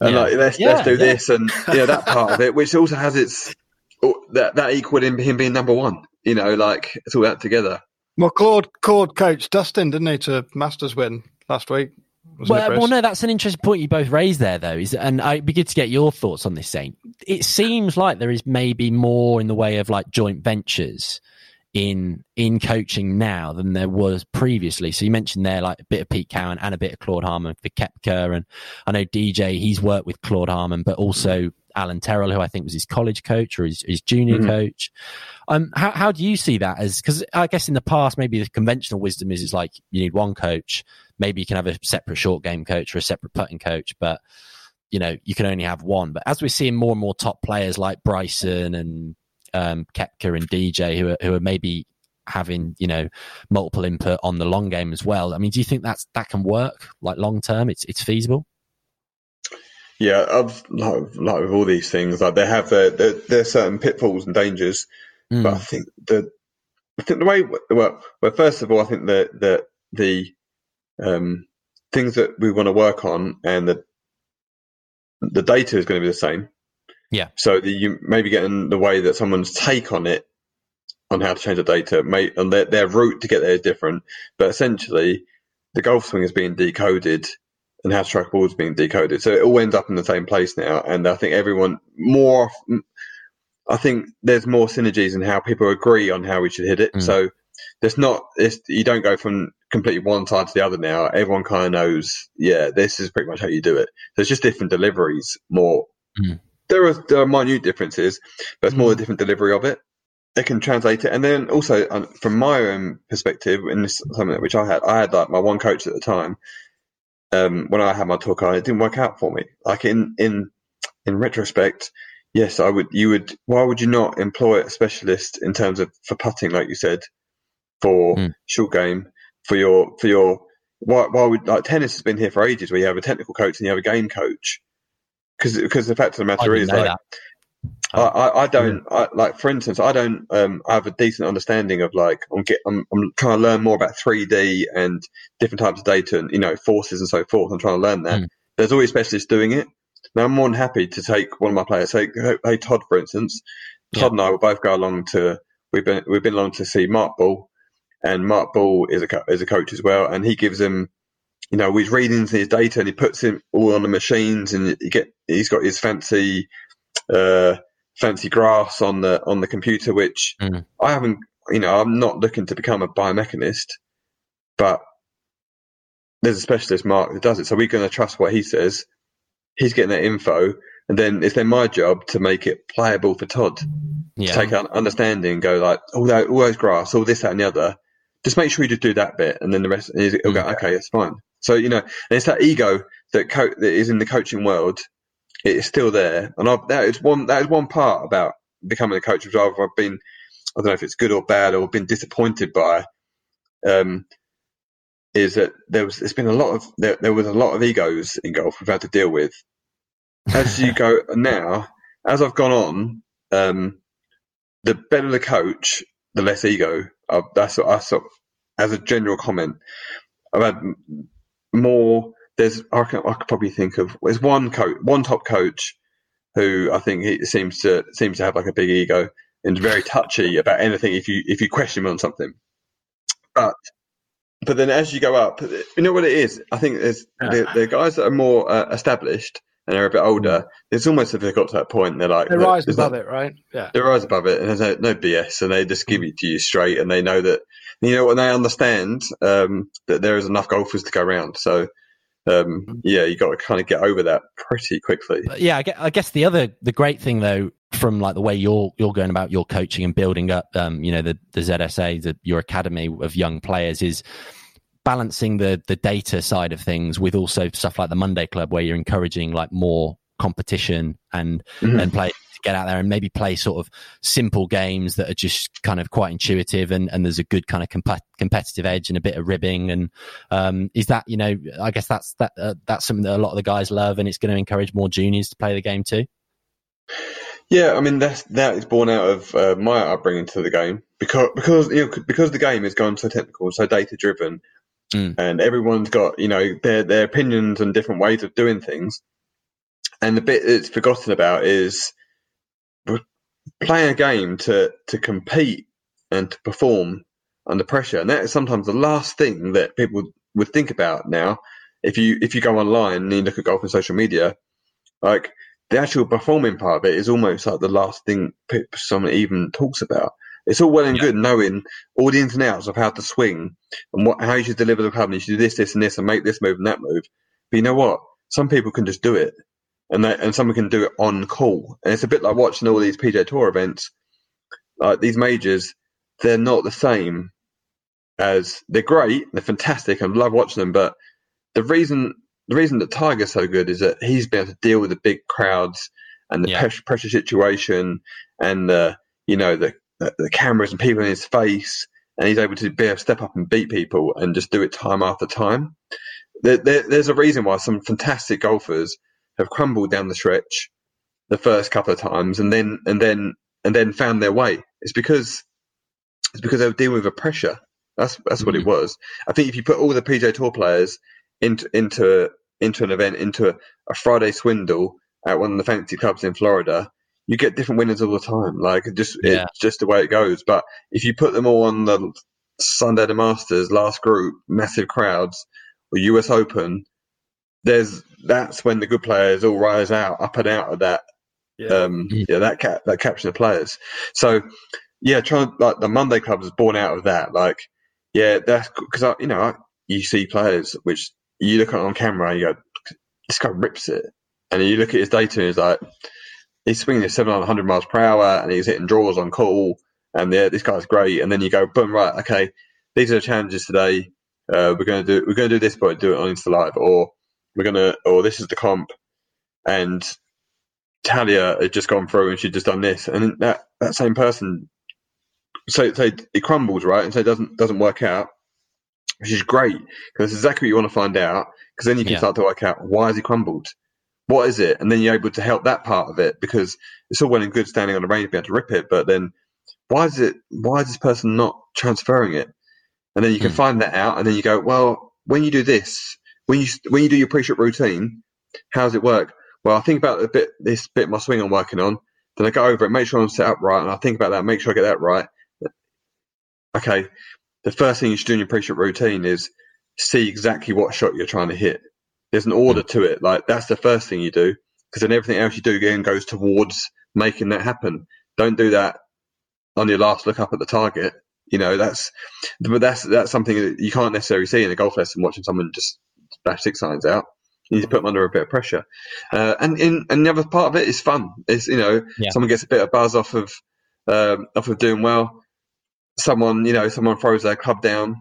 and Yeah. like let's Yeah, let's do this and you know that part of it which also has its Oh, that that equal in him being number one you know like it's all that together Well, Claude, Claude coached Dustin, didn't he, to Masters win last week? Wasn't it, Well, well, no, that's an interesting point you both raised there, though. Is and I'd be good to get your thoughts on this. Saying it seems like there is maybe more in the way of like joint ventures in in coaching now than there was previously. So you mentioned there like a bit of Pete Cowan and a bit of Claude Harmon for Koepka, and I know DJ he's worked with Claude Harmon, but also Allen Terrell, who I think was his college coach or his, his junior Mhm. coach. Um, how how do you see that as? Because I guess in the past maybe the conventional wisdom is it's like you need one coach maybe you can have a separate short game coach or a separate putting coach, but you know, you can only have one. But as we're seeing more and more top players like Bryson and um, Koepka and DJ who are, who are maybe having, you know, multiple input on the long game as well. I mean, do you think that's, that can work like long term? It's, it's feasible. Yeah I've, like, like with all these things like they have their, their, their certain pitfalls and dangers Mm. but I think the I think the way well, well first of all I think that the the um, things that we want to work on and the the data is going to be the same. Yeah. So the, you maybe getting the way that someone's take on it on how to change the data, may, and their their route to get there is different. But essentially, the golf swing is being decoded and how a is being decoded. So it all ends up in the same place now. And I think everyone more I think there's more synergies in how people agree on how we should hit it. Mm. So there's not it's, you don't go from completely one side to the other now. Everyone kind of knows, yeah, this is pretty much how you do it. There's just different deliveries. More Mm. there are there are minute differences, but it's more the different delivery of it. They can translate it, and then also um, from my own perspective, in this something which I had, I had like my one coach at the time. Um, when I had my tour card, it didn't work out for me. Like in in in retrospect, yes, I would. You would. Why would you not employ a specialist in terms of for putting, like you said, for Mm. short game, for your for your. Why, why would like tennis has been here for ages, where you have a technical coach and you have a game coach, because because the fact of the matter is like that. I, I, I don't I, like for instance I don't um I have a decent understanding of like I'm get I'm, I'm trying to learn more about 3D and different types of data and you know forces and so forth. I'm trying to learn that. Mm. there's always specialists doing it. Now I'm more than happy to take one of my players. Say hey Todd for instance. Todd Yeah. and I will both go along to we've been we've been along to see Mark Ball, and Mark Ball is a is a coach as well, and he gives him, you know, he's reading his data and he puts him all on the machines, and you get he's got his fancy, uh, fancy graphs on the on the computer, which Mm. I haven't, you know, I'm not looking to become a biomechanist, but there's a specialist Mark that does it, so we're going to trust what he says. He's getting that info, and then it's then my job to make it playable for Todd Yeah. take an understanding and go like, all, that, all those graphs, all this, that, and the other. Just make sure you just do that bit, and then the rest. and He'll go, okay, it's fine. So you know, and it's that ego that co- that is in the coaching world. It is still there, and I've, that is one that is one part about becoming a coach, which I've, I've been. I don't know if it's good or bad, or been disappointed by. Um, is that there was there's been a lot of there, there was a lot of egos in golf we've had to deal with. As you go [LAUGHS] now, as I've gone on, um, the better the coach, the less ego. Uh, that's what I sort as a general comment. I've had more. There's I, can, I could probably think of there's one coach, one top coach who I think he seems to seems to have like a big ego and very touchy about anything if you if you question him on something. But but then as you go up, you know what it is. I think there's the, the guys that are more uh, established and they're a bit older. It's almost if they got to that point, they're like They rise above no- it, right? Yeah. they rise above it, and there's no, no BS, and they just give it to you straight, and they know that you know, and they understand um, that there is enough golfers to go around. So, um, yeah, you got to kind of get over that pretty quickly. But yeah, I guess the other the great thing though, from like the way you're you're going about your coaching and building up, um, you know, the the ZSA, the, your academy of young players is balancing the the data side of things with also stuff like the Monday Club, where you're encouraging like more competition and Mhm. and play to get out there and maybe play sort of simple games that are just kind of quite intuitive and, and there's a good kind of comp- competitive edge and a bit of ribbing and um, is that you know I guess that's that uh, that's something that a lot of the guys love and it's going to encourage more juniors to play the game too. Yeah, I mean that's that is born out of uh, my upbringing to the game because because you know because the game has gone so technical, so data driven, Mm. and everyone's got you know their their opinions and different ways of doing things. And the bit that's forgotten about is we're playing a game to to compete and to perform under pressure, and that is sometimes the last thing that people would think about now. If you if you go online and you look at golf and social media, like the actual performing part of it is almost like the last thing someone even talks about. It's all well and Yeah. good knowing all the ins and outs of how to swing and what how you should deliver the club and you should do this, this, and this, and make this move and that move. But you know what? Some people can just do it, and they, and someone can do it on call. And it's a bit like watching all these PGA Tour events, like these majors. They're not the same as they're great, they're fantastic, I love watching them. But the reason the reason that Tiger's so good is that he's been able to deal with the big crowds and the Yeah. pressure, pressure situation and the you know the, the the cameras and people in his face, and he's able to be able to step up and beat people and just do it time after time. There, there, there's a reason why some fantastic golfers have crumbled down the stretch the first couple of times and then and then and then found their way. It's because it's because they were dealing with a pressure. That's that's what it mm. was. I think if you put all the PGA Tour players into into into an event, into a, a Friday swindle at one of the fancy clubs in Florida, you get different winners all the time. Like just Yeah. it's just the way it goes. But if you put them all on the Sunday the Masters last group, massive crowds, or US Open, there's that's when the good players all rise out up and out of that Yeah. um, yeah, that cap, that caption of players. So, yeah, trying like the Monday club is born out of that. Like, yeah, that's because you know I, you see players which you look at on camera and you go, this guy rips it, and you look at his data and he's like, he's swinging at 700 miles per hour and he's hitting draws on call, and yeah, this guy's great. And then you go, boom, right, okay, these are the challenges today. Uh, we're gonna do we're gonna do this, but do it on Insta Live, or we're gonna, or this is the comp, and Talia had just gone through and she'd just done this, and that that same person, so so it crumbles right, and so it doesn't doesn't work out, which is great because it's exactly what you want to find out, because then you can Yeah. start to work out why has he crumbled, what is it, and then you're able to help that part of it because it's all well and good standing on the range being able to rip it, but then why is it why is this person not transferring it, and then you can Hmm. find that out, and then you go well when you do this when you when you do your pre-shot routine, how does it work? Well, I think about the bit this bit of my swing I'm working on. Then I go over it, make sure I'm set up right, and I think about that, make sure I get that right. okay, the first thing you should do in your pre-shot routine is see exactly what shot you're trying to hit. There's an order mm. to it. Like that's the first thing you do, because then everything else you do again goes towards making that happen. Don't do that on your last look up at the target. You know that's, but that's that's something that you can't necessarily see in a golf lesson watching someone just bash six signs out. You need to put them under a bit of pressure, uh, and in and the other part of it is fun. It's you know Yeah. someone gets a bit of buzz off of um, off of doing well. Someone you know someone throws their club down,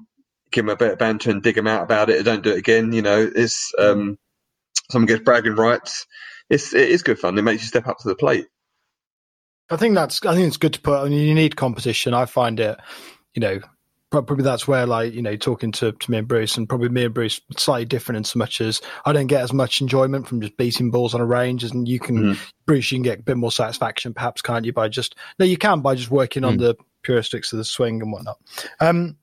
give them a bit of banter and dig them out about it. Don't do it again. You know it's um, someone gets bragging rights. It's it is good fun. It makes you step up to the plate. I think that's. I think it's good to put. I mean, you need competition. I find it. You know, prob- probably that's where, like, you know, talking to, to me and Bruce, and probably me and Bruce slightly different in so much as I don't get as much enjoyment from just beating balls on a range, as and you can, Mhm. Bruce, you can get a bit more satisfaction, perhaps, can't you? By just no, you can by just working on the heuristics of the swing and whatnot. Um,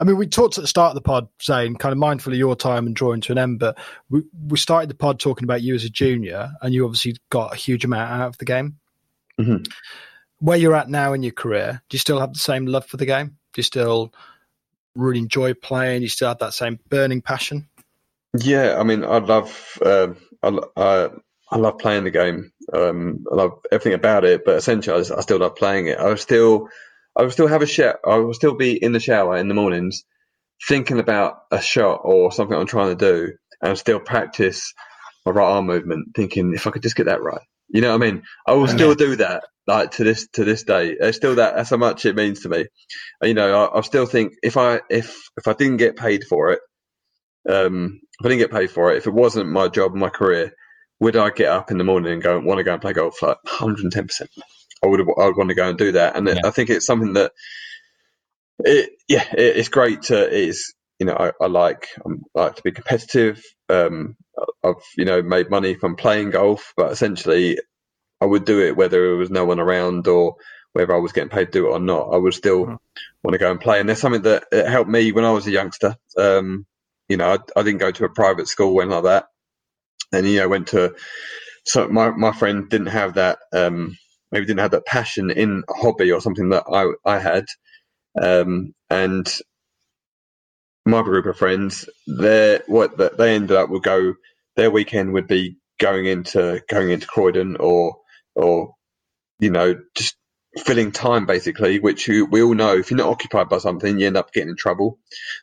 I mean, we talked at the start of the pod, saying kind of mindful of your time and drawing to an end, but we, we started the pod talking about you as a junior, and you obviously got a huge amount out of the game. Mhm. Where you're at now in your career, do you still have the same love for the game? You still really enjoy playing? You still have that same burning passion? Yeah, I mean, I love, um I, I, I love playing the game. Um, I love everything about it, but essentially, I still love playing it. I still, I would still have a shower. I will still be in the shower in the mornings, thinking about a shot or something I'm trying to do, and still practice my right arm movement, thinking if I could just get that right. You know what I mean? I will still do that, like to this to this day. It's still that. That's how much it means to me. You know, I, I still think if I if if I didn't get paid for it, um, if I didn't get paid for it, if it wasn't my job, my career, would I get up in the morning and go want to go and play golf? Like 110. percent I would. I would want to go and do that, and Yeah. I think it's something that, it yeah, it, it's great to. It's you know I, I like I like to be competitive. Um, I've you know made money from playing golf, but essentially I would do it whether there was no one around or whether I was getting paid to do it or not. I would still Mhm. want to go and play, and there's something that it helped me when I was a youngster. Um, you know, I, I didn't go to a private school anything like that, and you know went to. So my my friend didn't have that. Um, maybe didn't have that passion in a hobby or something that I I had, um, and my group of friends, they what that they ended up would go. Their weekend would be going into going into Croydon or or you know just filling time basically, which you, we all know if you're not occupied by something, you end up getting in trouble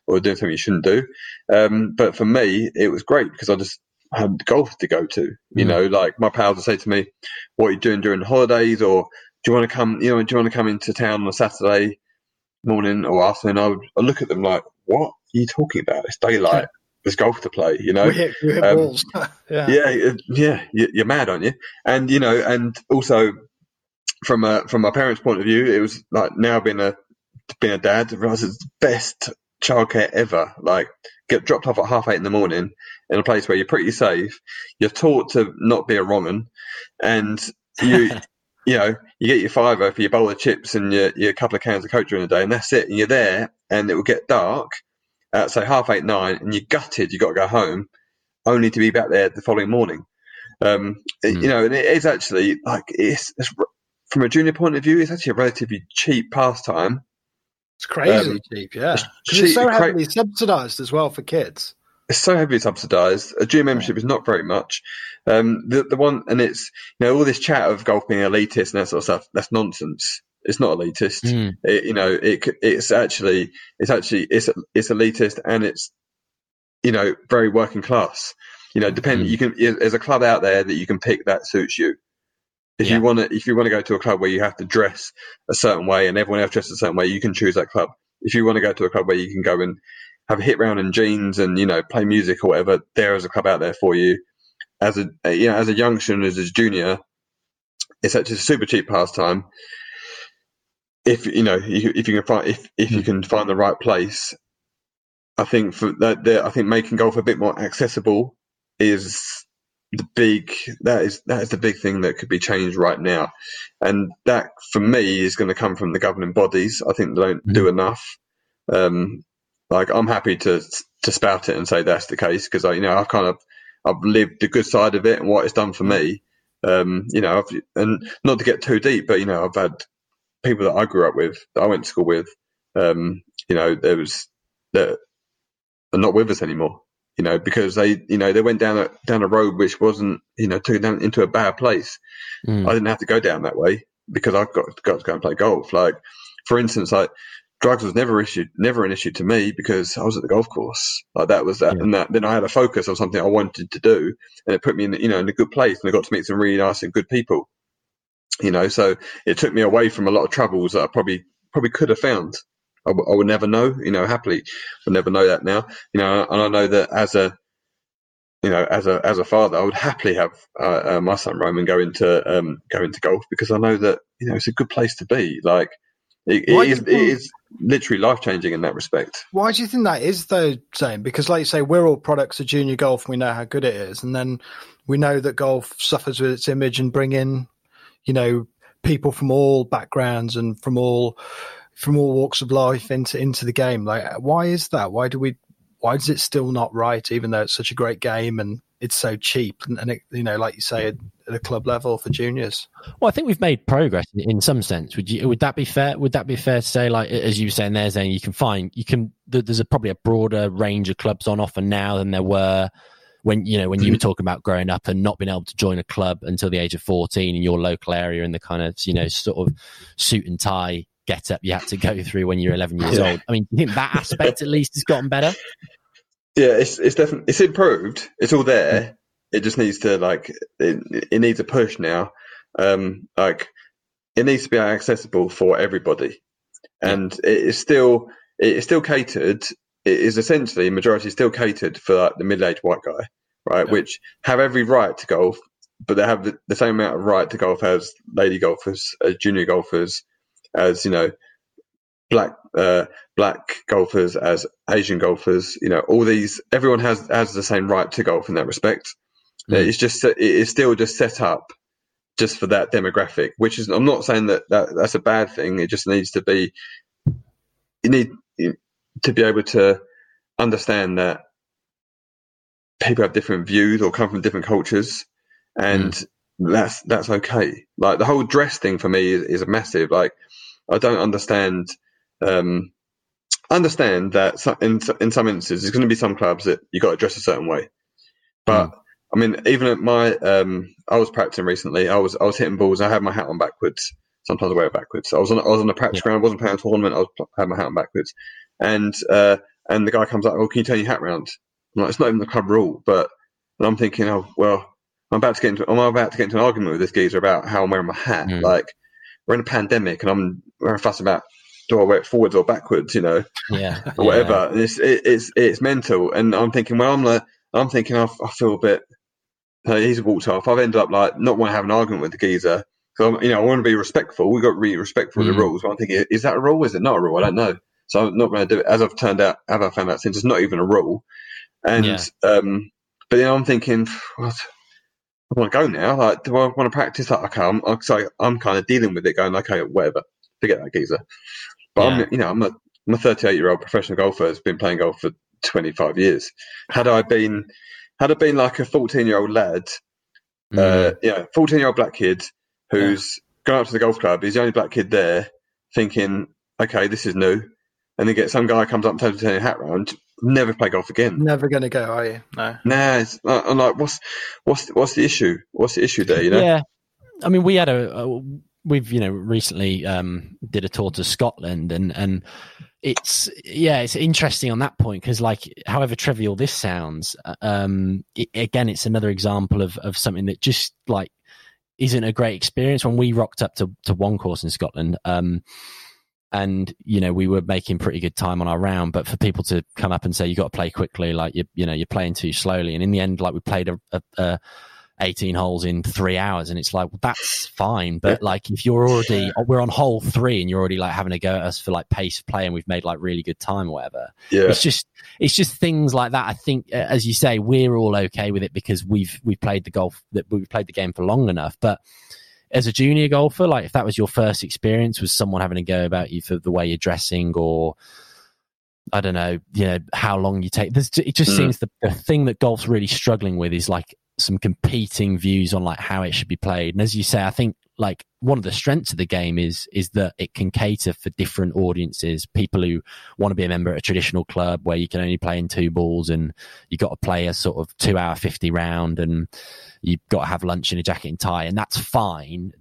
or doing something you shouldn't do. Um, but for me, it was great because I just had golf to go to. You Mm. know, like my pals would say to me, "What are you doing during the holidays?" or "Do you want to come? You know, do you want to come into town on a Saturday morning or afternoon?" I would I look at them like, "What are you talking about? It's daylight. There's golf to play." You know, we hit, we hit um, balls. [LAUGHS] yeah. yeah, yeah, you- you're mad, aren't you? And you know, and also from a from my parents' point of view, it was like now being a being a dad, I realised it's the best childcare ever. Like get dropped off at half eight in the morning in a place where you're pretty safe. You're taught to not be a wrong'un, and you. [LAUGHS] You know, you get your fiver for your bowl of chips and your, your couple of cans of Coke during the day, and that's it. And you're there, and it will get dark at say half eight, nine, and you're gutted. you've got to go home, only to be back there the following morning. Um, Mm. You know, and it is actually like it's, it's from a junior point of view, it's actually a relatively cheap pastime. It's crazy Um, cheap, yeah. it's Because it's so cheap- cra- heavily subsidised as well for kids. It's so heavily subsidised. A gym membership is not very much. Um, the the one and it's you know all this chat of golf being elitist and that sort of stuff. That's nonsense. It's not elitist. Mm. It, you know, it it's actually it's actually it's it's elitist and it's you know very working class. You know, depend. Mm. You can there's a club out there that you can pick that suits you. If Yeah. you want to, if you want to go to a club where you have to dress a certain way and everyone else dresses a certain way, you can choose that club. If you want to go to a club where you can go and have a hit round in jeans and you know play music or whatever, there is a club out there for you. As a you know, as a youngster and as a junior, it's actually a super cheap pastime. If you know, if you can find if if you can find the right place, I think for that, there, I think making golf a bit more accessible is the big that is that is the big thing that could be changed right now, and that for me is going to come from the governing bodies. I think they don't do enough. Um, like I'm happy to to spout it and say that's the case because I you know I've kind of I've lived the good side of it and what it's done for me. Um, you know, I've, and not to get too deep, but you know I've had people that I grew up with, that I went to school with, um, you know, there was that are not with us anymore. You know, because they, you know, they went down a down a road which wasn't, you know, took them into a bad place. Mm. I didn't have to go down that way because I've got got to go and play golf. Like, for instance, like drugs was never issued, never an issue to me because I was at the golf course. Like that was that, Yeah. and that. Then I had a focus on something I wanted to do, and it put me in, you know, in a good place, and I got to meet some really nice and good people. You know, so it took me away from a lot of troubles that I probably probably could have found. I, w- I would never know, you know, happily I would never know that now, you know, and I know that as a, you know, as a as a father, I would happily have uh, uh, my son Roman go into um, go into golf because I know that you know it's a good place to be. Like it, it is, you it think- is literally life changing in that respect. Why do you think that is, though, Zane? Because, like you say, we're all products of junior golf. And we know how good it is, and then we know that golf suffers with its image and bring in, you know, people from all backgrounds and from all from all walks of life into into the game. Like, why is that? Why do we? Why is it still not right, even though it's such a great game and it's so cheap? And, and it, you know, like you say, at, at a club level for juniors. Well, I think we've made progress in, in some sense. Would you? Would that be fair? Would that be fair to say? Like as you were saying there, saying you can find you can. There's a, probably a broader range of clubs on offer now than there were when you know when you were talking about growing up and not being able to join a club until the age of 14 in your local area in the kind of you know sort of suit and tie get up you had to go through when you're 11 years Yeah. old. I mean, do you think that aspect at least has gotten better? Yeah, it's it's definitely it's improved. It's all there. It just needs to like it, it needs a push now. Um, like it needs to be accessible for everybody, and it is still it is still catered. It is essentially majority still catered for like the middle-aged white guy, right? Yeah. Which have every right to golf, but they have the, the same amount of right to golf as lady golfers, as junior golfers, as you know, black uh, black golfers, as Asian golfers. You know, all these everyone has has the same right to golf in that respect. Mm. It's just it is still just set up just for that demographic, which is I'm not saying that, that that's a bad thing. It just needs to be you need to be able to understand that people have different views or come from different cultures, and that's that's okay. Like the whole dress thing for me is, is a massive. Like I don't understand. Um, understand that in in some instances, there's going to be some clubs that you got to dress a certain way, but I mean, even at my, um, I was practicing recently. I was I was hitting balls. I had my hat on backwards. Sometimes I wear it backwards. I was on I was on a practice ground. I wasn't playing a tournament. I was pl- had my hat on backwards, and uh, and the guy comes up. Oh, can you turn your hat round? I'm like, it's not even the club rule, but and I'm thinking, oh well, I'm about to get into I'm about to get into an argument with this geezer about how I'm wearing my hat. Mm. Like we're in a pandemic, and I'm wearing a fuss about do I wear it forwards or backwards? You know, Yeah, [LAUGHS] or whatever. And it's it, it's it's mental, and I'm thinking, well, I'm like, I'm thinking, I, I feel a bit. Uh, he's walked off. I've ended up like not want to have an argument with the geezer. So you know, I want to be respectful. We've got to be respectful of Mm. the rules. But I'm thinking, is that a rule? Is it not a rule? I don't know. So I'm not going to do it. As I've turned out, as I found out since, it's not even a rule. And Yeah. um, but then I'm thinking, what? I want to go now. Like, do I want to practice? Like, okay, I'm, so I'm kind of dealing with it, going, okay, whatever, forget that geezer. But Yeah. I'm, you know, I'm a, I'm a 38 year old professional golfer who's been playing golf for 25 years. Had I been, had I been like a 14 year old lad, Mm. uh, yeah, 14 year old black kid who's gone up to the golf club, he's the only black kid there, thinking, okay, this is new. And then get some guy comes up and tells you to turn your hat round, never play golf again. Never going to go, are you? No. Nah, it's, uh, I'm like, what's, what's, what's the issue? What's the issue there? You know? Yeah, I mean, we had a, a we've you know recently um, did a tour to Scotland, and and it's yeah, it's interesting on that point because like, however trivial this sounds, uh, um, it, again, it's another example of of something that just like isn't a great experience. When we rocked up to to one course in Scotland, um, and you know we were making pretty good time on our round but for people to come up and say you got to play quickly like you you know you're playing too slowly. And in the end like we played a, a, a 18 holes in three hours and it's like well, that's fine but like if you're already we're on hole three and you're already like having a go at us for like pace of play and we've made like really good time or whatever Yeah. it's just it's just things like that. I think as you say we're all okay with it because we've we've played the golf that we've played the game for long enough but as a junior golfer, like if that was your first experience, was someone having a go about you for the way you're dressing or I don't know, you know, how long you take. There's, it just Mm. seems the, the thing that golf's really struggling with is like some competing views on like how it should be played. And as you say, I think like one of the strengths of the game is is that it can cater for different audiences. People who want to be a member at a traditional club where you can only play in two balls and you've got to play a sort of two hour fifty round and you've got to have lunch in a jacket and tie, and that's fine.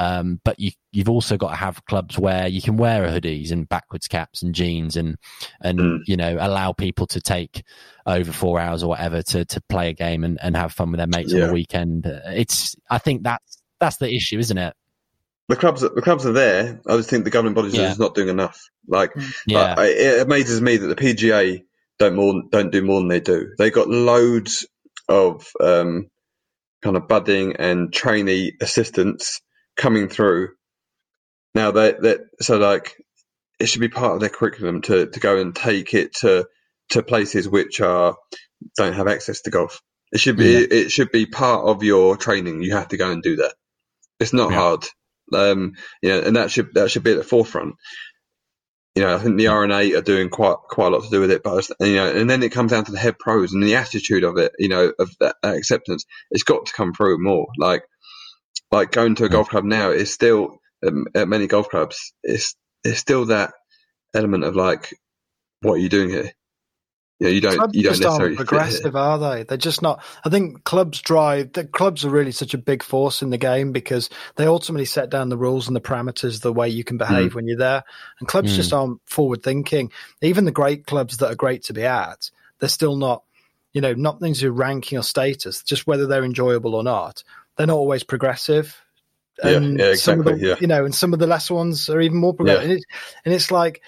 Um, but you, you've also got to have clubs where you can wear hoodies and backwards caps and jeans and, and, Mm. you know, allow people to take over four hours or whatever to, to play a game and, and have fun with their mates on the weekend. It's, I think that's, that's the issue, isn't it? The clubs, the clubs are there. I just think the governing bodies are Yeah. just not doing enough. Like, Yeah. I- it amazes me that the PGA don't more don't do more than they do. They got loads of um, kind of budding and trainee assistants coming through. Now they that so like it should be part of their curriculum to, to go and take it to to places which are don't have access to golf. It should be Yeah. it should be part of your training. You have to go and do that. It's not Yeah. hard. Um, you know, and that should that should be at the forefront. You know, I think the R&A are doing quite quite a lot to do with it, but you know, and then it comes down to the head pros and the attitude of it. You know, of that, that acceptance. It's got to come through more. Like, like going to a golf club now is still um, at many golf clubs. It's there's still that element of like, what are you doing here? You know, you don't Clubs you don't just aren't necessarily progressive, are they? They're just not. I think clubs drive. The clubs are really such a big force in the game because they ultimately set down the rules and the parameters, the way you can Mm. behave when you're there. And clubs Mm. just aren't forward thinking. Even the great clubs that are great to be at, they're still not. You know, not things to ranking or status, just whether they're enjoyable or not. They're not always progressive. Yeah, And yeah, some of exactly, the, yeah. You know, and some of the lesser ones are even more progressive. Yeah. And, it's, and it's like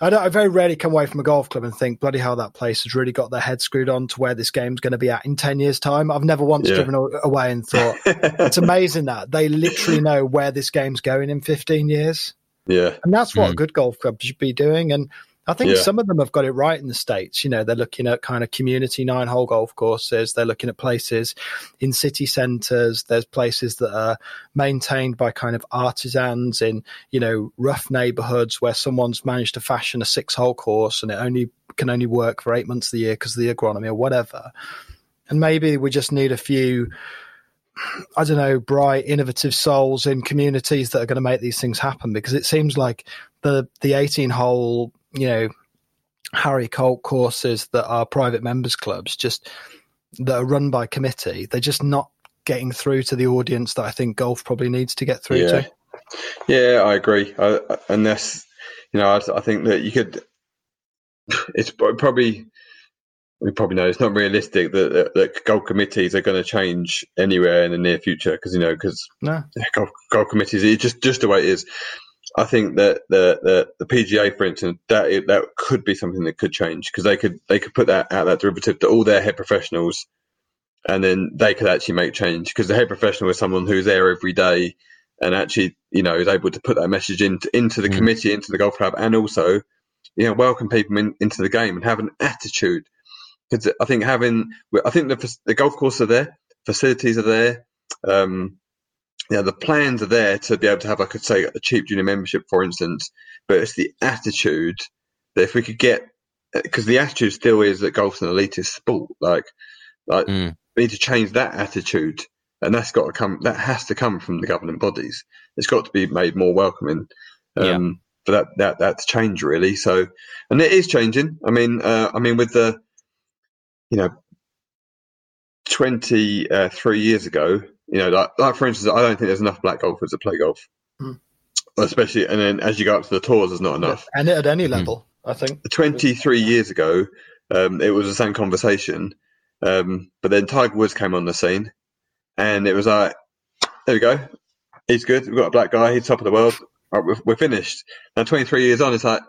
I don't. I very rarely come away from a golf club and think, "Bloody hell, that place has really got their head screwed on to where this game's going to be at in ten years' time." I've never once Yeah. driven away and thought, [LAUGHS] "It's amazing that they literally know where this game's going in fifteen years," yeah, and that's what a Mm. good golf club should be doing. And I think Yeah. some of them have got it right in the states. You know, they're looking at kind of community nine-hole golf courses. They're looking at places in city centres. There's places that are maintained by kind of artisans in you know rough neighbourhoods where someone's managed to fashion a six-hole course and it only can only work for eight months of the year because of the agronomy or whatever. And maybe we just need a few. I don't know, bright, innovative souls in communities that are going to make these things happen because it seems like the the 18 hole, you know, Harry Colt courses that are private members clubs just that are run by committee, they're just not getting through to the audience that I think golf probably needs to get through yeah, to. yeah. I agree. I, that's you know, I, I think that you could. It's probably we probably know it's not realistic that, that, that golf committees are going to change anywhere in the near future because you know because No. golf, golf committees it's just just the way it is. I think that the the, the PGA, for instance, that it, that could be something that could change because they could they could put that out that derivative to all their head professionals, and then they could actually make change because the head professional is someone who's there every day and actually you know is able to put that message into into the Mm. committee, into the golf club, and also you know welcome people in, into the game and have an attitude. Because I think having, I think the the golf courses are there, facilities are there, um, you know, the plans are there to be able to have, I could say, a cheap junior membership, for instance. But it's the attitude that if we could get, because the attitude still is that golf's an elitist sport. Like, like Mm. we need to change that attitude, and that's got to come. That has to come from the governing bodies. It's got to be made more welcoming. Um, For that, that that's to change really. So, and it is changing. I mean, uh, I mean, with the, you know, twenty uh, years ago, you know, like, like for instance, I don't think there's enough black golfers to play golf. Hmm. Especially, and then as you go up to the tours, there's not enough. And at any level, I think. 23 years ago, um, it was the same conversation. Um, but then Tiger Woods came on the scene, and it was like, there we go. He's good. We've got a black guy. He's top of the world. Right, we're, we're finished. Now, 23 years on, it's like,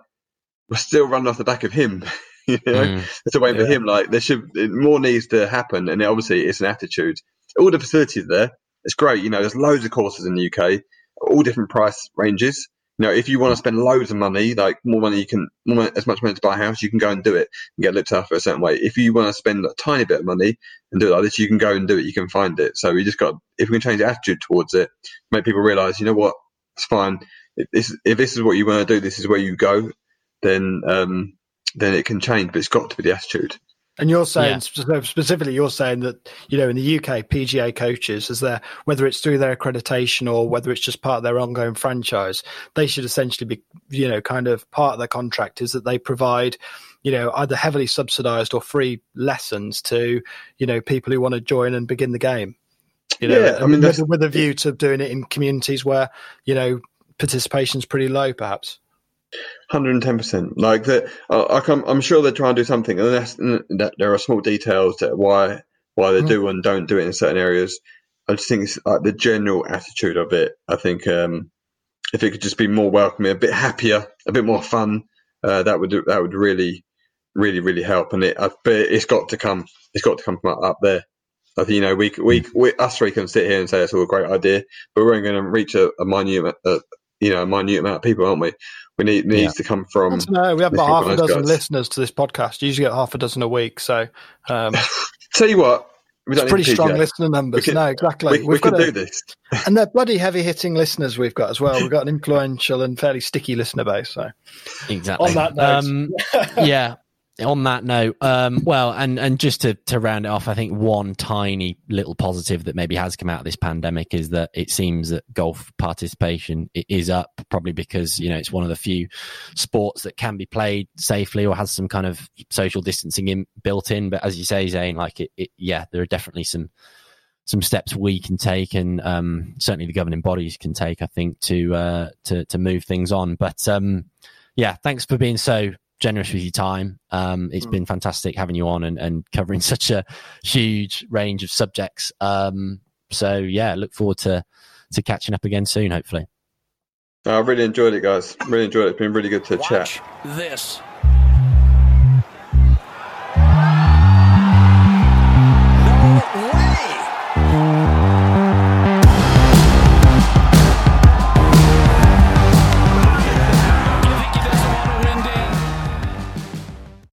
we're still running off the back of him. [LAUGHS] [LAUGHS] you know, Mm. it's a wait for him. Like, there should more needs to happen. And obviously, it's an attitude. All the facilities are there. It's great. You know, there's loads of courses in the UK, all different price ranges. You know, if you want to spend loads of money, like more money, you can more as much money to buy a house, you can go and do it and get looked after a certain way. If you want to spend a tiny bit of money and do it like this, you can go and do it. You can find it. So we just got if we can change the attitude towards it, make people realise, you know what, it's fine. If this if this is what you want to do, this is where you go. Then um, then it can change, but it's got to be the attitude. And you're saying Yeah. specifically, you're saying that you know in the UK, PGA coaches, as their whether it's through their accreditation or whether it's just part of their ongoing franchise, they should essentially be you know kind of part of their contract is that they provide you know either heavily subsidised or free lessons to you know people who want to join and begin the game. You know, Yeah, I mean, with, with a view to doing it in communities where you know participation's pretty low, perhaps. Hundred and ten percent. Like that, I, I'm sure they're trying to do something, and that's, that there are small details that why why they Mm. do and don't do it in certain areas. I just think it's like the general attitude of it. I think um, if it could just be more welcoming, a bit happier, a bit more fun, uh, that would that would really, really, really help. And it, I, but it's got to come. It's got to come from up there. I think you know we we, we us three can sit here and say it's all a great idea, but we're only going to reach a, a minute, uh, you know, a minute amount of people, aren't we? We need needs Yeah. to come from. I don't know. We have this about half a dozen guys. listeners to this podcast. You usually get half a dozen a week, so um, [LAUGHS] Tell you what, we it's don't pretty strong PGA. listener numbers. Can- no, exactly. We, we We've can got do this. [LAUGHS] and they're bloody heavy hitting listeners we've got as well. We've got an influential and fairly sticky listener base. So Exactly. On that note. um, yeah. On that note, um, well, and and just to to round it off, I think one tiny little positive that maybe has come out of this pandemic is that it seems that golf participation is up, probably because you know it's one of the few sports that can be played safely or has some kind of social distancing in, built in. But as you say, Zane, like it, it yeah, there are definitely some some steps we can take, and um, certainly the governing bodies can take, I think, to uh, to to move things on. But um, yeah, thanks for being so generous with your time. Um, it's Mm. been fantastic having you on and, and covering [LAUGHS] such a huge range of subjects. Um, so yeah, look forward to to catching up again soon, hopefully. I really enjoyed it, guys. Really enjoyed it. It's been really good to chat. This.